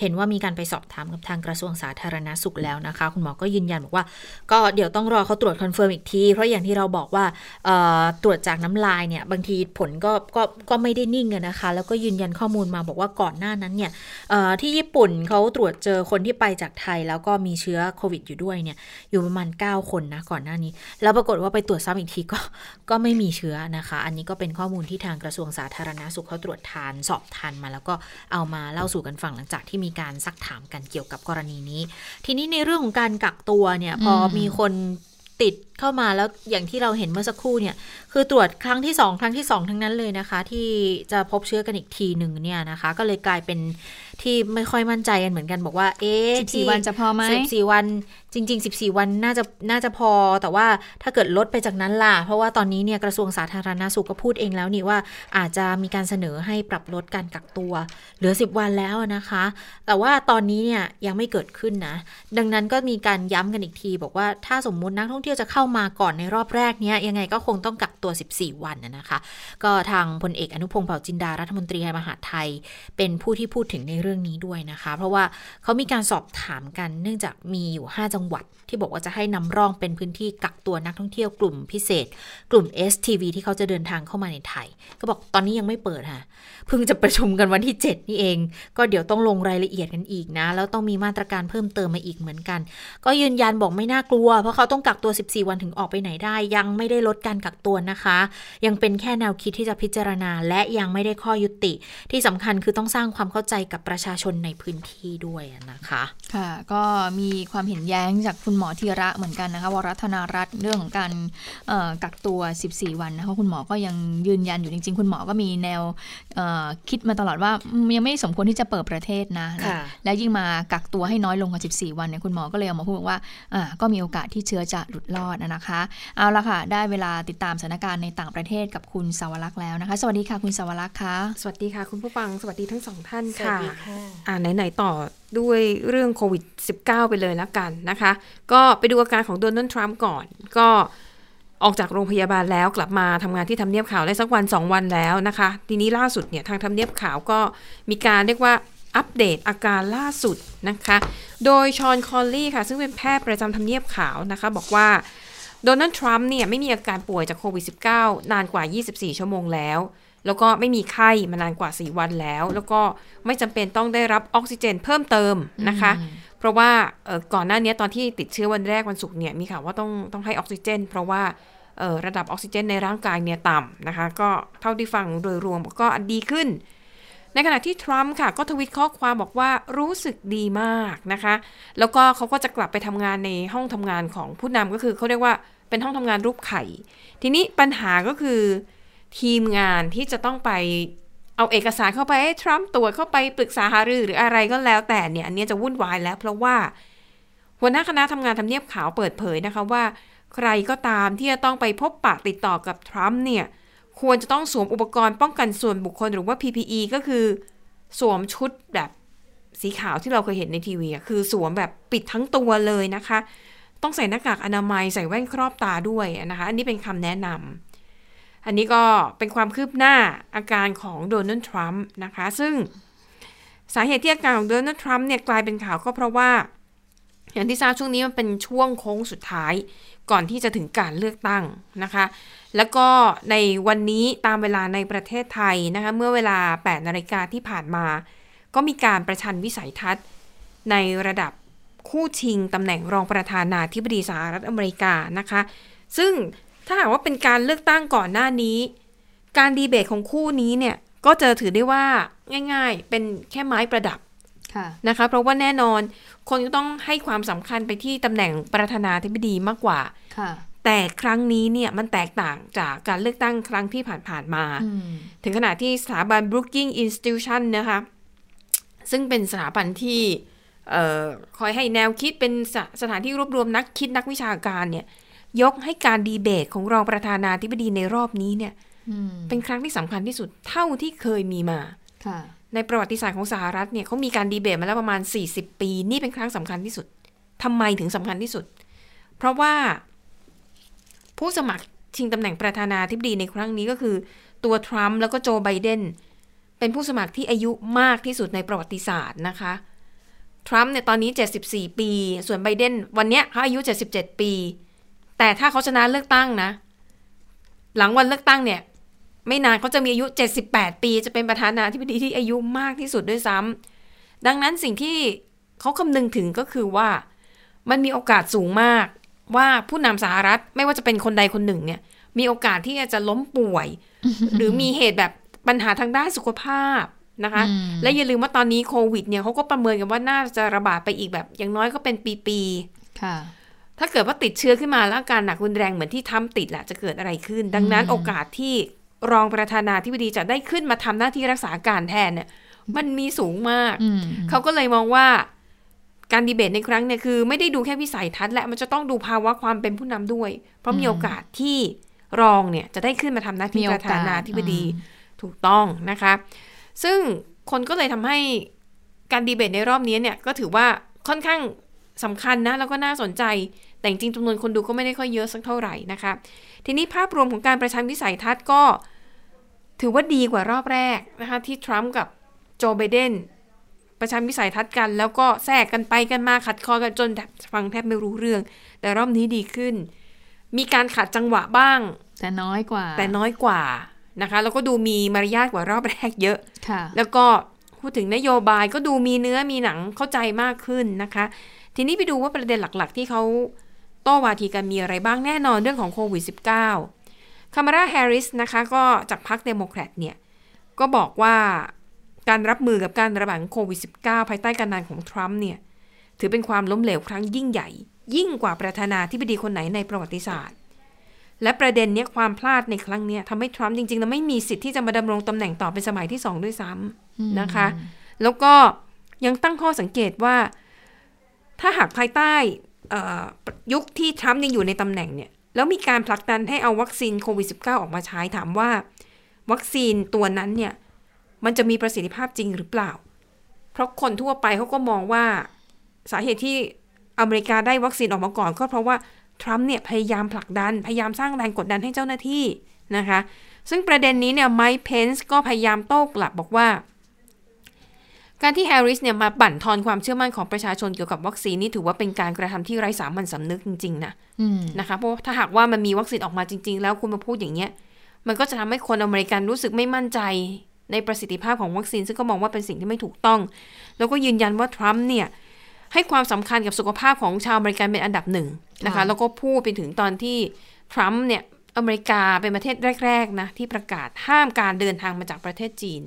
A: เห็นว่ามีการไปสอบถามกับทางกระทรวงสาธารณสุขแล้วนะคะ คุณหมอก็ยืนยันบอกว่า ก็เดี๋ยวต้องรอเขาตรวจ confirm อีกที เพราะอย่างที่เราบอกว่าตรวจจากน้ำลายเนี่ยบางทีผลก็ก็ก็ไม่ได้นิ่งนะคะ แล้วก็ยืนยันข้อมูลมาบอกว่าก่อนหน้านั้นเนี่ยที่ญี่ปุ่นเขาตรวจเจอคนที่ไปจากไทย แล้วก็มีเชื้อโควิด อยู่ด้วยเนี่ยอยู่ประมาณ9คนนะก่อนหน้านี้ แล้วปรากฏว่าไปตรวจซ้ำอีกทีก็ก็ไม่มีเชื้อนะคะ อันนี้ก็เป็นข้อมูลที่ทางกระทรวงสาธารณสุขเขาตรวจทานสอบทานมา แล้วก็เอามาเล่าสู่กันฟังหลังจากที่มีการซักถามกันเกี่ยวกับกรณีนี้ ทีนี้ในเรื่องของการกักตัวเนี่ยพอมีคนติดเข้ามาแล้วอย่างที่เราเห็นเมื่อสักครู่เนี่ย คือตรวจครั้งที่ 2 ครั้งที่ 2 ทั้งนั้นเลยนะคะ ที่จะพบเชื้อกันอีกทีหนึ่งเนี่ยนะคะ ก็เลยกลายเป็นที่ไม่ค่อยมั่นใจกันเหมือนกันบอกว่า เอ๊ะ
B: สี่วันจะพอไหม
A: สิบสี่วัน จริง ๆ 14 วันน่าจะน่าจะพอ แต่ว่าถ้าเกิดลดไปจากนั้นล่ะ เพราะว่าตอนนี้เนี่ยกระทรวงสาธารณาสุขก็พูดเองแล้วนี่ว่าอาจจะมีการเสนอให้ปรับลดการกักตัว เหลือ 10 วันแล้วนะคะ แต่ว่าตอนนี้เนี่ยยังไม่เกิดขึ้นนะ ดังนั้นก็มีการย้ำกันอีกที บอกว่าถ้าสมมุตินักท่องเที่ยวจะเข้ามาก่อนในรอบแรกเนี้ยยังไงก็คงต้องกักตัว 14 วันนะคะ ก็ทางพลเอกอนุพงศ์เผ่าจินดารัฐมนตรีมหาไทย เป็นผู้ที่พูดถึงในเรื่องนี้ด้วยนะคะ เพราะว่าเขามีการสอบถามกันเนื่องจากมีอยู่ 5 จังหวัด ที่บอกว่าจะให้นำร่องเป็นพื้นที่กักตัวนักท่องเที่ยวกลุ่มพิเศษ กลุ่ม STV ที่เขาจะเดินทางเข้ามาในไทย ก็บอกตอนนี้ยังไม่เปิดค่ะเพิ่งจะประชุมกันวันที่ 7 นี่เอง ก็เดี๋ยวต้องลงรายละเอียดกันอีกนะ แล้วต้องมีมาตรการเพิ่มเติมมาอีกเหมือนกัน ก็ยืนยันบอกไม่น่ากลัว เพราะเขาต้องกักตัว 14 วันถึงออกไปไหนได้ ยังไม่ได้ลดการกักตัวนะคะ ยังเป็นแค่แนวคิดที่จะพิจารณา และยังไม่ได้ข้อยุติ ที่สำคัญคือต้องสร้างความเข้าใจกับประชาชนในพื้นที่ด้วยนะคะ
B: ค่ะ ก็มีความเห็นแย้งจากคุณหมอธีระเหมือนกันนะคะวรัฒนารัตน์เรื่องของการกักตัว 14 วันนะคะคุณหมอก็ยังยืนยันอยู่จริง ๆ คุณหมอก็มีแนวคิดมาตลอดว่ายังไม่สมควรที่จะเปิดประเทศนะะแล้วยิ่งมากักตัวให้น้อยลงกว่า 14 วันเนี่ยคุณหมอก็เลยออกมาพูดว่าก็มีโอกาสที่เชื้อจะหลุดรอดนะคะเอาละค่ะ ได้เวลาติดตามสถานการณ์ในต่างประเทศกับคุณสาวรักษ์แล้วนะคะ สวัสดีค่ะคุณสาวรักษ์ค่ะ
H: สวัสดีค่ะ คุณผู้ฟังสวัสดีทั้งสองท่านค่ะอ่าไหนๆต่อ ด้วยเรื่องโควิด -19 ไปเลยแล้วกันนะคะ ก็ไปดูอาการของโดนัลด์ทรัมป์ก่อน ก็ออกจากโรงพยาบาลแล้วกลับมาทำงานที่ทำเนียบขาวได้สักวันสองวันแล้วนะคะ ทีนี้ล่าสุดเนี่ยทางทำเนียบขาวก็มีการเรียกว่าอัปเดตอาการล่าสุดนะคะ โดยฌอนคอนลีย์ค่ะ ซึ่งเป็นแพทย์ประจำทำเนียบขาวนะคะ บอกว่าโดนัลด์ทรัมป์เนี่ยไม่มีอาการป่วยจากโควิด -19 นานกว่า 24 ชั่วโมงแล้ว แล้วก็ไม่มีไข้มานานกว่า 4 วันแล้ว แล้วก็ไม่จำเป็นต้องได้รับออกซิเจนเพิ่มเติมนะคะ เพราะว่าก่อนหน้านี้ตอนที่ติดเชื้อวันแรกวันศุกร์เนี่ยมีข่าวว่าต้องต้องให้ออกซิเจน เพราะว่าระดับออกซิเจนในร่างกายเนี่ยต่ำนะคะ ก็เท่าที่ฟังโดยรวมก็ดีขึ้น ในขณะที่ทรัมป์ค่ะ ก็ทวิตข้อความบอกว่ารู้สึกดีมากนะคะ แล้วก็เขาก็จะกลับไปทำงานในห้องทำงานของผู้นำก็คือเขาเรียกว่าเป็นห้องทำงานรูปไข่ ทีนี้ปัญหาก็คือ ทีมงานที่จะต้องไปเอาเอกสารเข้าไปให้ทรัมป์ตรวจเข้าไปปรึกษาหารือหรืออะไรก็แล้วแต่เนี่ยอันนี้จะวุ่นวายแล้ว เพราะว่าหัวหน้าคณะทำงานทำเนียบขาวเปิดเผยนะคะว่า ใครก็ตามที่จะต้องไปพบปะติดต่อกับทรัมป์เนี่ยควรจะต้องสวมอุปกรณ์ป้องกันส่วนบุคคลหรือว่า PPE ก็คือ สวมชุดแบบสีขาวที่เราเคยเห็นในทีวีคือสวมแบบปิดทั้งตัวเลยนะคะ ต้องใส่หน้ากากอนามัยใส่แว่นครอบตาด้วยนะคะ อันนี้เป็นคำแนะนำ อันนี้ก็เป็นความคืบหน้าอาการของโดนัลด์ทรัมป์นะคะ ซึ่งสาเหตุที่อาการของโดนัลด์ทรัมป์เนี่ยกลายเป็นข่าวก็เพราะว่า อย่างที่ทราบช่วงนี้มันเป็นช่วงโค้งสุดท้ายก่อนที่จะถึงการเลือกตั้งนะคะ แล้วก็ในวันนี้ตามเวลาในประเทศไทยนะคะเมื่อเวลา 8 นาฬิกาที่ผ่านมา ก็มีการประชันวิสัยทัศน์ ในระดับคู่ชิงตำแหน่งรองประธานาธิบดีสหรัฐอเมริกานะคะ ซึ่ง ถ้าหากว่าเป็นการเลือกตั้งก่อนหน้านี้ การดีเบตของคู่นี้เนี่ยก็จะถือได้ว่าง่าย ๆ เป็นแค่ไม้ประดับ
B: ค่ะ
H: นะคะ เพราะว่าแน่นอนคนก็ต้องให้ความสำคัญไปที่ตำแหน่งประธานาธิบดีมากกว่า
B: ค่ะ
H: แต่ครั้งนี้เนี่ยมันแตกต่างจากการเลือกตั้งครั้งที่ผ่านๆมา
B: อืม
H: ถึงขนาดที่สถาบัน Brookings Institution นะคะ ซึ่งเป็นสถาบันที่เอ่อคอยให้แนวคิดเป็นสสถานที่รวบรวมนักคิดนักวิชาการเนี่ย ยกให้การดีเบตของรองประธานาธิบดีในรอบนี้เนี่ย
B: อืม
H: เป็นครั้งที่สำคัญที่สุดเท่าที่เคยมีมา
B: ค่ะ
H: ในประวัติศาสตร์ของสหรัฐเนี่ยเขามีการดีเบตมาแล้วประมาณ 40 ปี นี่เป็นครั้งสำคัญที่สุดทำไมถึงสำคัญที่สุด เพราะว่าผู้สมัครชิงตำแหน่งประธานาธิบดีในครั้งนี้ก็คือ ตัวทรัมป์แล้วก็โจไบเดนเป็นผู้สมัครที่อายุมากที่สุดในประวัติศาสตร์นะคะ ทรัมป์เนี่ยตอนนี้ 74 ปี ส่วนไบเดนวันเนี้ยเขาอายุ 77 ปี แต่ถ้าเขาชนะเลือกตั้งนะ หลังวันเลือกตั้งเนี่ย ไม่นานเขาจะมีอายุ 78 ปีจะเป็นประธานาธิบดีที่อายุมากที่สุดด้วยซ้ำดังนั้นสิ่งที่เขาคำนึงถึงก็คือว่ามันมีโอกาสสูงมากว่าผู้นำสหรัฐไม่ว่าจะเป็นคนใดคนหนึ่งเนี่ย มีโอกาสที่จะล้มป่วย หรือมีเหตุแบบปัญหาทางด้านสุขภาพนะคะ
B: อืม
H: และอย่าลืมว่าตอนนี้โควิดเนี่ยเขาก็ประเมินกันว่าน่าจะระบาดไปอีกแบบ อย่างน้อยก็เป็นปีๆ
B: ค่ะ
H: ถ้าเกิดว่าติดเชื้อขึ้นมาแล้วอาการหนักรุนแรงเหมือนที่ทำติดแหละจะเกิดอะไรขึ้น ดังนั้น
B: อืม
H: โอกาสที่รองประธานาธิบดีจะได้ขึ้นมาทำหน้าที่รักษาการแทนเนี่ย มันมีสูงมาก
B: อืม
H: เขาก็เลยมองว่าการดีเบตในครั้งเนี่ยคือไม่ได้ดูแค่วิสัยทัศน์และมันจะต้องดูภาวะความเป็นผู้นำด้วย เพราะมีโอกาสที่รองเนี่ยจะได้ขึ้นมาทำหน้าที่
B: มี
H: ป
B: โอ
H: ระ
B: กาส
H: ธานาธิบดี
B: อืม
H: ถูกต้องนะคะ ซึ่งคนก็เลยทำให้การดีเบตในรอบนี้เนี่ยก็ถือว่าค่อนข้างสำคัญนะแล้วก็น่าสนใจ แต่จริงๆจำนวนคนดูก็ไม่ได้ค่อยเยอะสักเท่าไหร่นะคะ ทีนี้ภาพรวมของการประชันวิสัยทัศน์ก็ถือว่าดีกว่ารอบแรกนะคะที่ทรัมป์กับโจไบเดนประชันวิสัยทัศน์กัน แล้วก็แทรกกันไปกันมาขัดคอกันจนแทบฟังแทบไม่รู้เรื่อง แต่รอบนี้ดีขึ้น มีการขัดจังหวะบ้าง
B: แต่น้อยกว่า
H: แต่น้อยกว่านะคะ แล้วก็ดูมีมารยาทกว่ารอบแรกเยอะ
B: ค่ะ
H: แล้วก็พูดถึงนโยบายก็ดูมีเนื้อมีหนังเข้าใจมากขึ้นนะคะ ทีนี้ไปดูว่าประเด็นหลักๆ ที่เขา โต้วาทีกันมีอะไรบ้างแน่นอนเรื่องของโควิด -19 คามาลาแฮร์ริสนะคะก็จากพรรคเดโมแครตเนี่ย ก็บอกว่าการรับมือกับการระบาดของโควิด -19 ภายใต้การนำของทรัมป์เนี่ย ถือเป็นความล้มเหลวครั้งยิ่งใหญ่ ยิ่งกว่าประธานาธิบดีคนไหนในประวัติศาสตร์ และประเด็นเนี้ยความพลาดในครั้งเนี้ยทำให้ทรัมป์จริงๆแล้วไม่มีสิทธิ์ที่จะมาดำรงตำแหน่งต่อเป็นสมัยที่สองด้วยซ้ำนะคะ แล้วก็ยังตั้งข้อสังเกตว่า ถ้าหากภายใต้เอ่อ ยุคที่ทรัมป์ยังอยู่ในตำแหน่งเนี่ย แล้วมีการผลักดันให้เอาวัคซีนโควิด -19 ออกมาใช้ถามว่า วัคซีนตัวนั้นเนี่ย มันจะมีประสิทธิภาพจริงหรือเปล่า เพราะคนทั่วไปเขาก็มองว่าสาเหตุที่อเมริกาได้วัคซีนออกมาก่อนก็เพราะว่าทรัมป์เนี่ยพยายามผลักดัน พยายามสร้างแรงกดดันให้เจ้าหน้าที่นะคะ ซึ่งประเด็นนี้เนี่ยไมค์เพนส์ก็พยายามโต้กลับบอกว่า การที่แฮร์ริสเนี่ยมาบั่นทอนความเชื่อมั่นของประชาชนเกี่ยวกับวัคซีนนี่ถือว่าเป็นการกระทำที่ไร้สามัญสำนึกจริงๆนะ
B: อืม
H: นะคะเพราะถ้าหากว่ามันมีวัคซีนออกมาจริง ๆ แล้วคุณมาพูดอย่างเงี้ย มันก็จะทำให้คนอเมริกันรู้สึกไม่มั่นใจในประสิทธิภาพของวัคซีน ซึ่งก็มองว่าเป็นสิ่งที่ไม่ถูกต้อง แล้วก็ยืนยันว่าทรัมป์เนี่ยให้ความสำคัญกับสุขภาพของชาวอเมริกันเป็นอันดับหนึ่งนะคะ
B: ค่ะ
H: แล้วก็พูดไปถึงตอนที่ทรัมป์เนี่ยอเมริกาเป็นประเทศแรกๆนะที่ประกาศห้ามการเดินทางมาจากประเทศจีน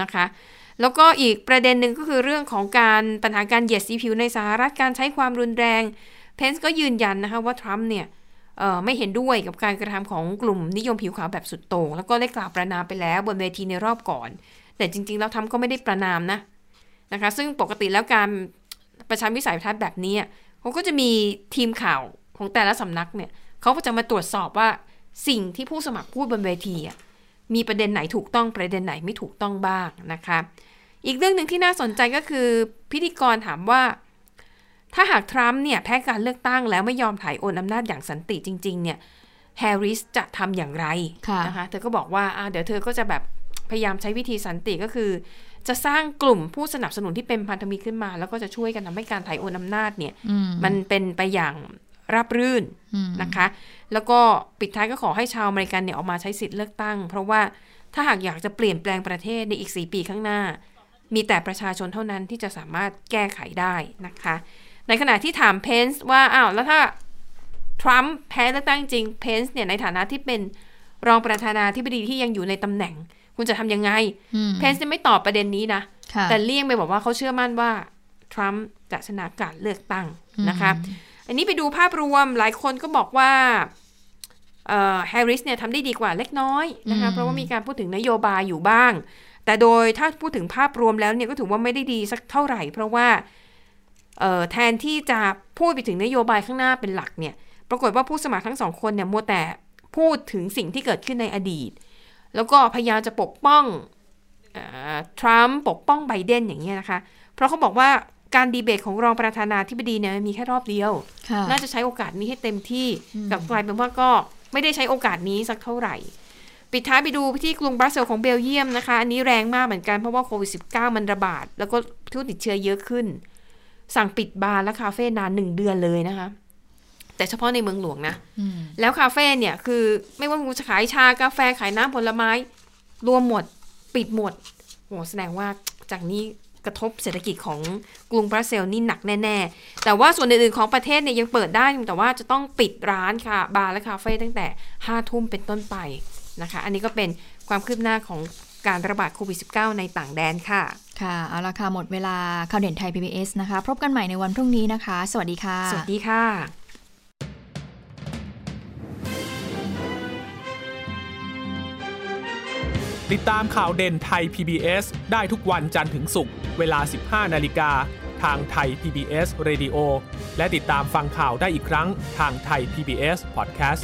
H: นะคะ แล้วก็อีกประเด็นหนึ่งก็คือเรื่องของการปัญหาการเหยียดสีผิวในสหรัฐการใช้ความรุนแรง เพนส์ก็ยืนยันนะคะว่าทรัมป์เนี่ยไม่เห็นด้วยกับการกระทำของกลุ่มนิยมผิวขาวแบบสุดโต่งแล้วก็ได้กล่าวประนามไปแล้วบนเวทีในรอบก่อน แต่จริงๆแล้วทรัมป์ก็ไม่ได้ประนามนะนะคะ ซึ่งปกติแล้วการประชันวิสัยทัศน์แบบนี้เขาก็จะมีทีมข่าวของแต่ละสำนักเนี่ยเขาก็จะมาตรวจสอบว่าสิ่งที่ผู้สมัครพูดบนเวทีมีประเด็นไหนถูกต้องประเด็นไหนไม่ถูกต้องบ้างนะคะ อีกเรื่องหนึ่งที่น่าสนใจก็คือพิธีกรถามว่า ถ้าหากทรัมป์เนี่ยแพ้การเลือกตั้งแล้วไม่ยอมถ่ายโอนอำนาจอย่างสันติจริง ๆ เนี่ยแฮร์ริสจะทำอย่างไร
B: ค่ะ
H: นะคะเธอก็บอกว่าอ่าเดี๋ยวเธอก็จะแบบพยายามใช้วิธีสันติก็คือ จะสร้างกลุ่มผู้สนับสนุนที่เป็นพันธมิตรขึ้นมา แล้วก็จะช่วยกันทำให้การถ่ายโอนอำนาจเนี่ย
B: อืม
H: มันเป็นไปอย่างราบรื่น
B: อืม
H: นะคะ แล้วก็ปิดท้ายก็ขอให้ชาวอเมริกันเนี่ยออกมาใช้สิทธิ์เลือกตั้ง เพราะว่าถ้าหากอยากจะเปลี่ยนแปลงประเทศในอีก 4 ปีข้างหน้า มีแต่ประชาชนเท่านั้นที่จะสามารถแก้ไขได้นะคะ ในขณะที่ถามเพนส์ว่าอ้าวแล้วถ้าทรัมป์แพ้เลือกตั้งจริงเพนส์เนี่ยในฐานะที่เป็นรองประธานาธิบดีที่ยังอยู่ในตำแหน่ง คุณจะทำยังไง
B: อืม
H: เพนส์ไม่ตอบประเด็นนี้นะ
B: ค่ะ
H: แต่เลี่ยงไปบอกว่าเขาเชื่อมั่นว่าทรัมป์จะชนะการเลือกตั้งนะคะ อันนี้ไปดูภาพรวมหลายคนก็บอกว่าแฮร์ริสเนี่ยทำได้ดีกว่าเล็กน้อยนะคะ
B: อืม
H: เพราะว่ามีการพูดถึงนโยบายอยู่บ้าง แต่โดยถ้าพูดถึงภาพรวมแล้วเนี่ยก็ถือว่าไม่ได้ดีสักเท่าไหร่ เพราะว่าเอ่อแทนที่จะพูดไปถึงนโยบายข้างหน้าเป็นหลักเนี่ยปรากฏว่าผู้สมัครทั้งสองคนเนี่ยมัวแต่พูดถึงสิ่งที่เกิดขึ้นในอดีต แล้วก็พยายามจะปกป้องเอ่อทรัมป์ปกป้องไบเดนอย่างเงี้ยนะคะ เพราะเขาบอกว่าการดีเบตของรองประธานาธิบดีเนี่ยมันมีแค่รอบเดียว
B: ค่ะ
H: น่าจะใช้โอกาสนี้ให้เต็มที่กลับกลายเป็นว่าก็ไม่ได้ใช้โอกาสนี้สักเท่าไหร่ ปิดท้ายไปดูที่กรุงบรัสเซลส์ของเบลเยียมนะคะ อันนี้แรงมากเหมือนกันเพราะว่าโควิด -19 มันระบาด แล้วก็ผู้ติดเชื้อเยอะขึ้น สั่งปิดบาร์และคาเฟ่นานหนึ่งเดือนเลยนะคะ แต่เฉพาะในเมืองหลวงนะ
B: อืม
H: แล้วคาเฟ่เนี่ยคือไม่ว่าคุณจะขายชากาแฟขายน้ำผลไม้ รวมหมด ปิดหมดโหแสดงว่าจากนี้กระทบเศรษฐกิจของกรุงบรัสเซลส์นี่หนักแน่ ๆ แต่ว่าส่วนอื่นๆของประเทศเนี่ยยังเปิดได้ แต่ว่าจะต้องปิดร้านค่ะ บาร์และคาเฟ่ตั้งแต่ห้าทุ่มเป็นต้นไป นะคะ อันนี้ก็เป็นความคืบหน้าของการระบาดโควิด -19 ในต่างแดนค่ะ
B: ค่ะ เอาละค่ะ หมดเวลาข่าวเด่นไทย PBS นะคะ พบกันใหม่ในวันพรุ่งนี้นะคะ สวัสดีค่ะ
H: สวัสดีค่ะ
I: ติดตามข่าวเด่นไทย PBS ได้ทุกวันจันทร์ถึงศุกร์ เวลา 15 นาฬิกา ทางไทย PBS Radio และติดตามฟังข่าวได้อีกครั้งทางไทย PBS Podcast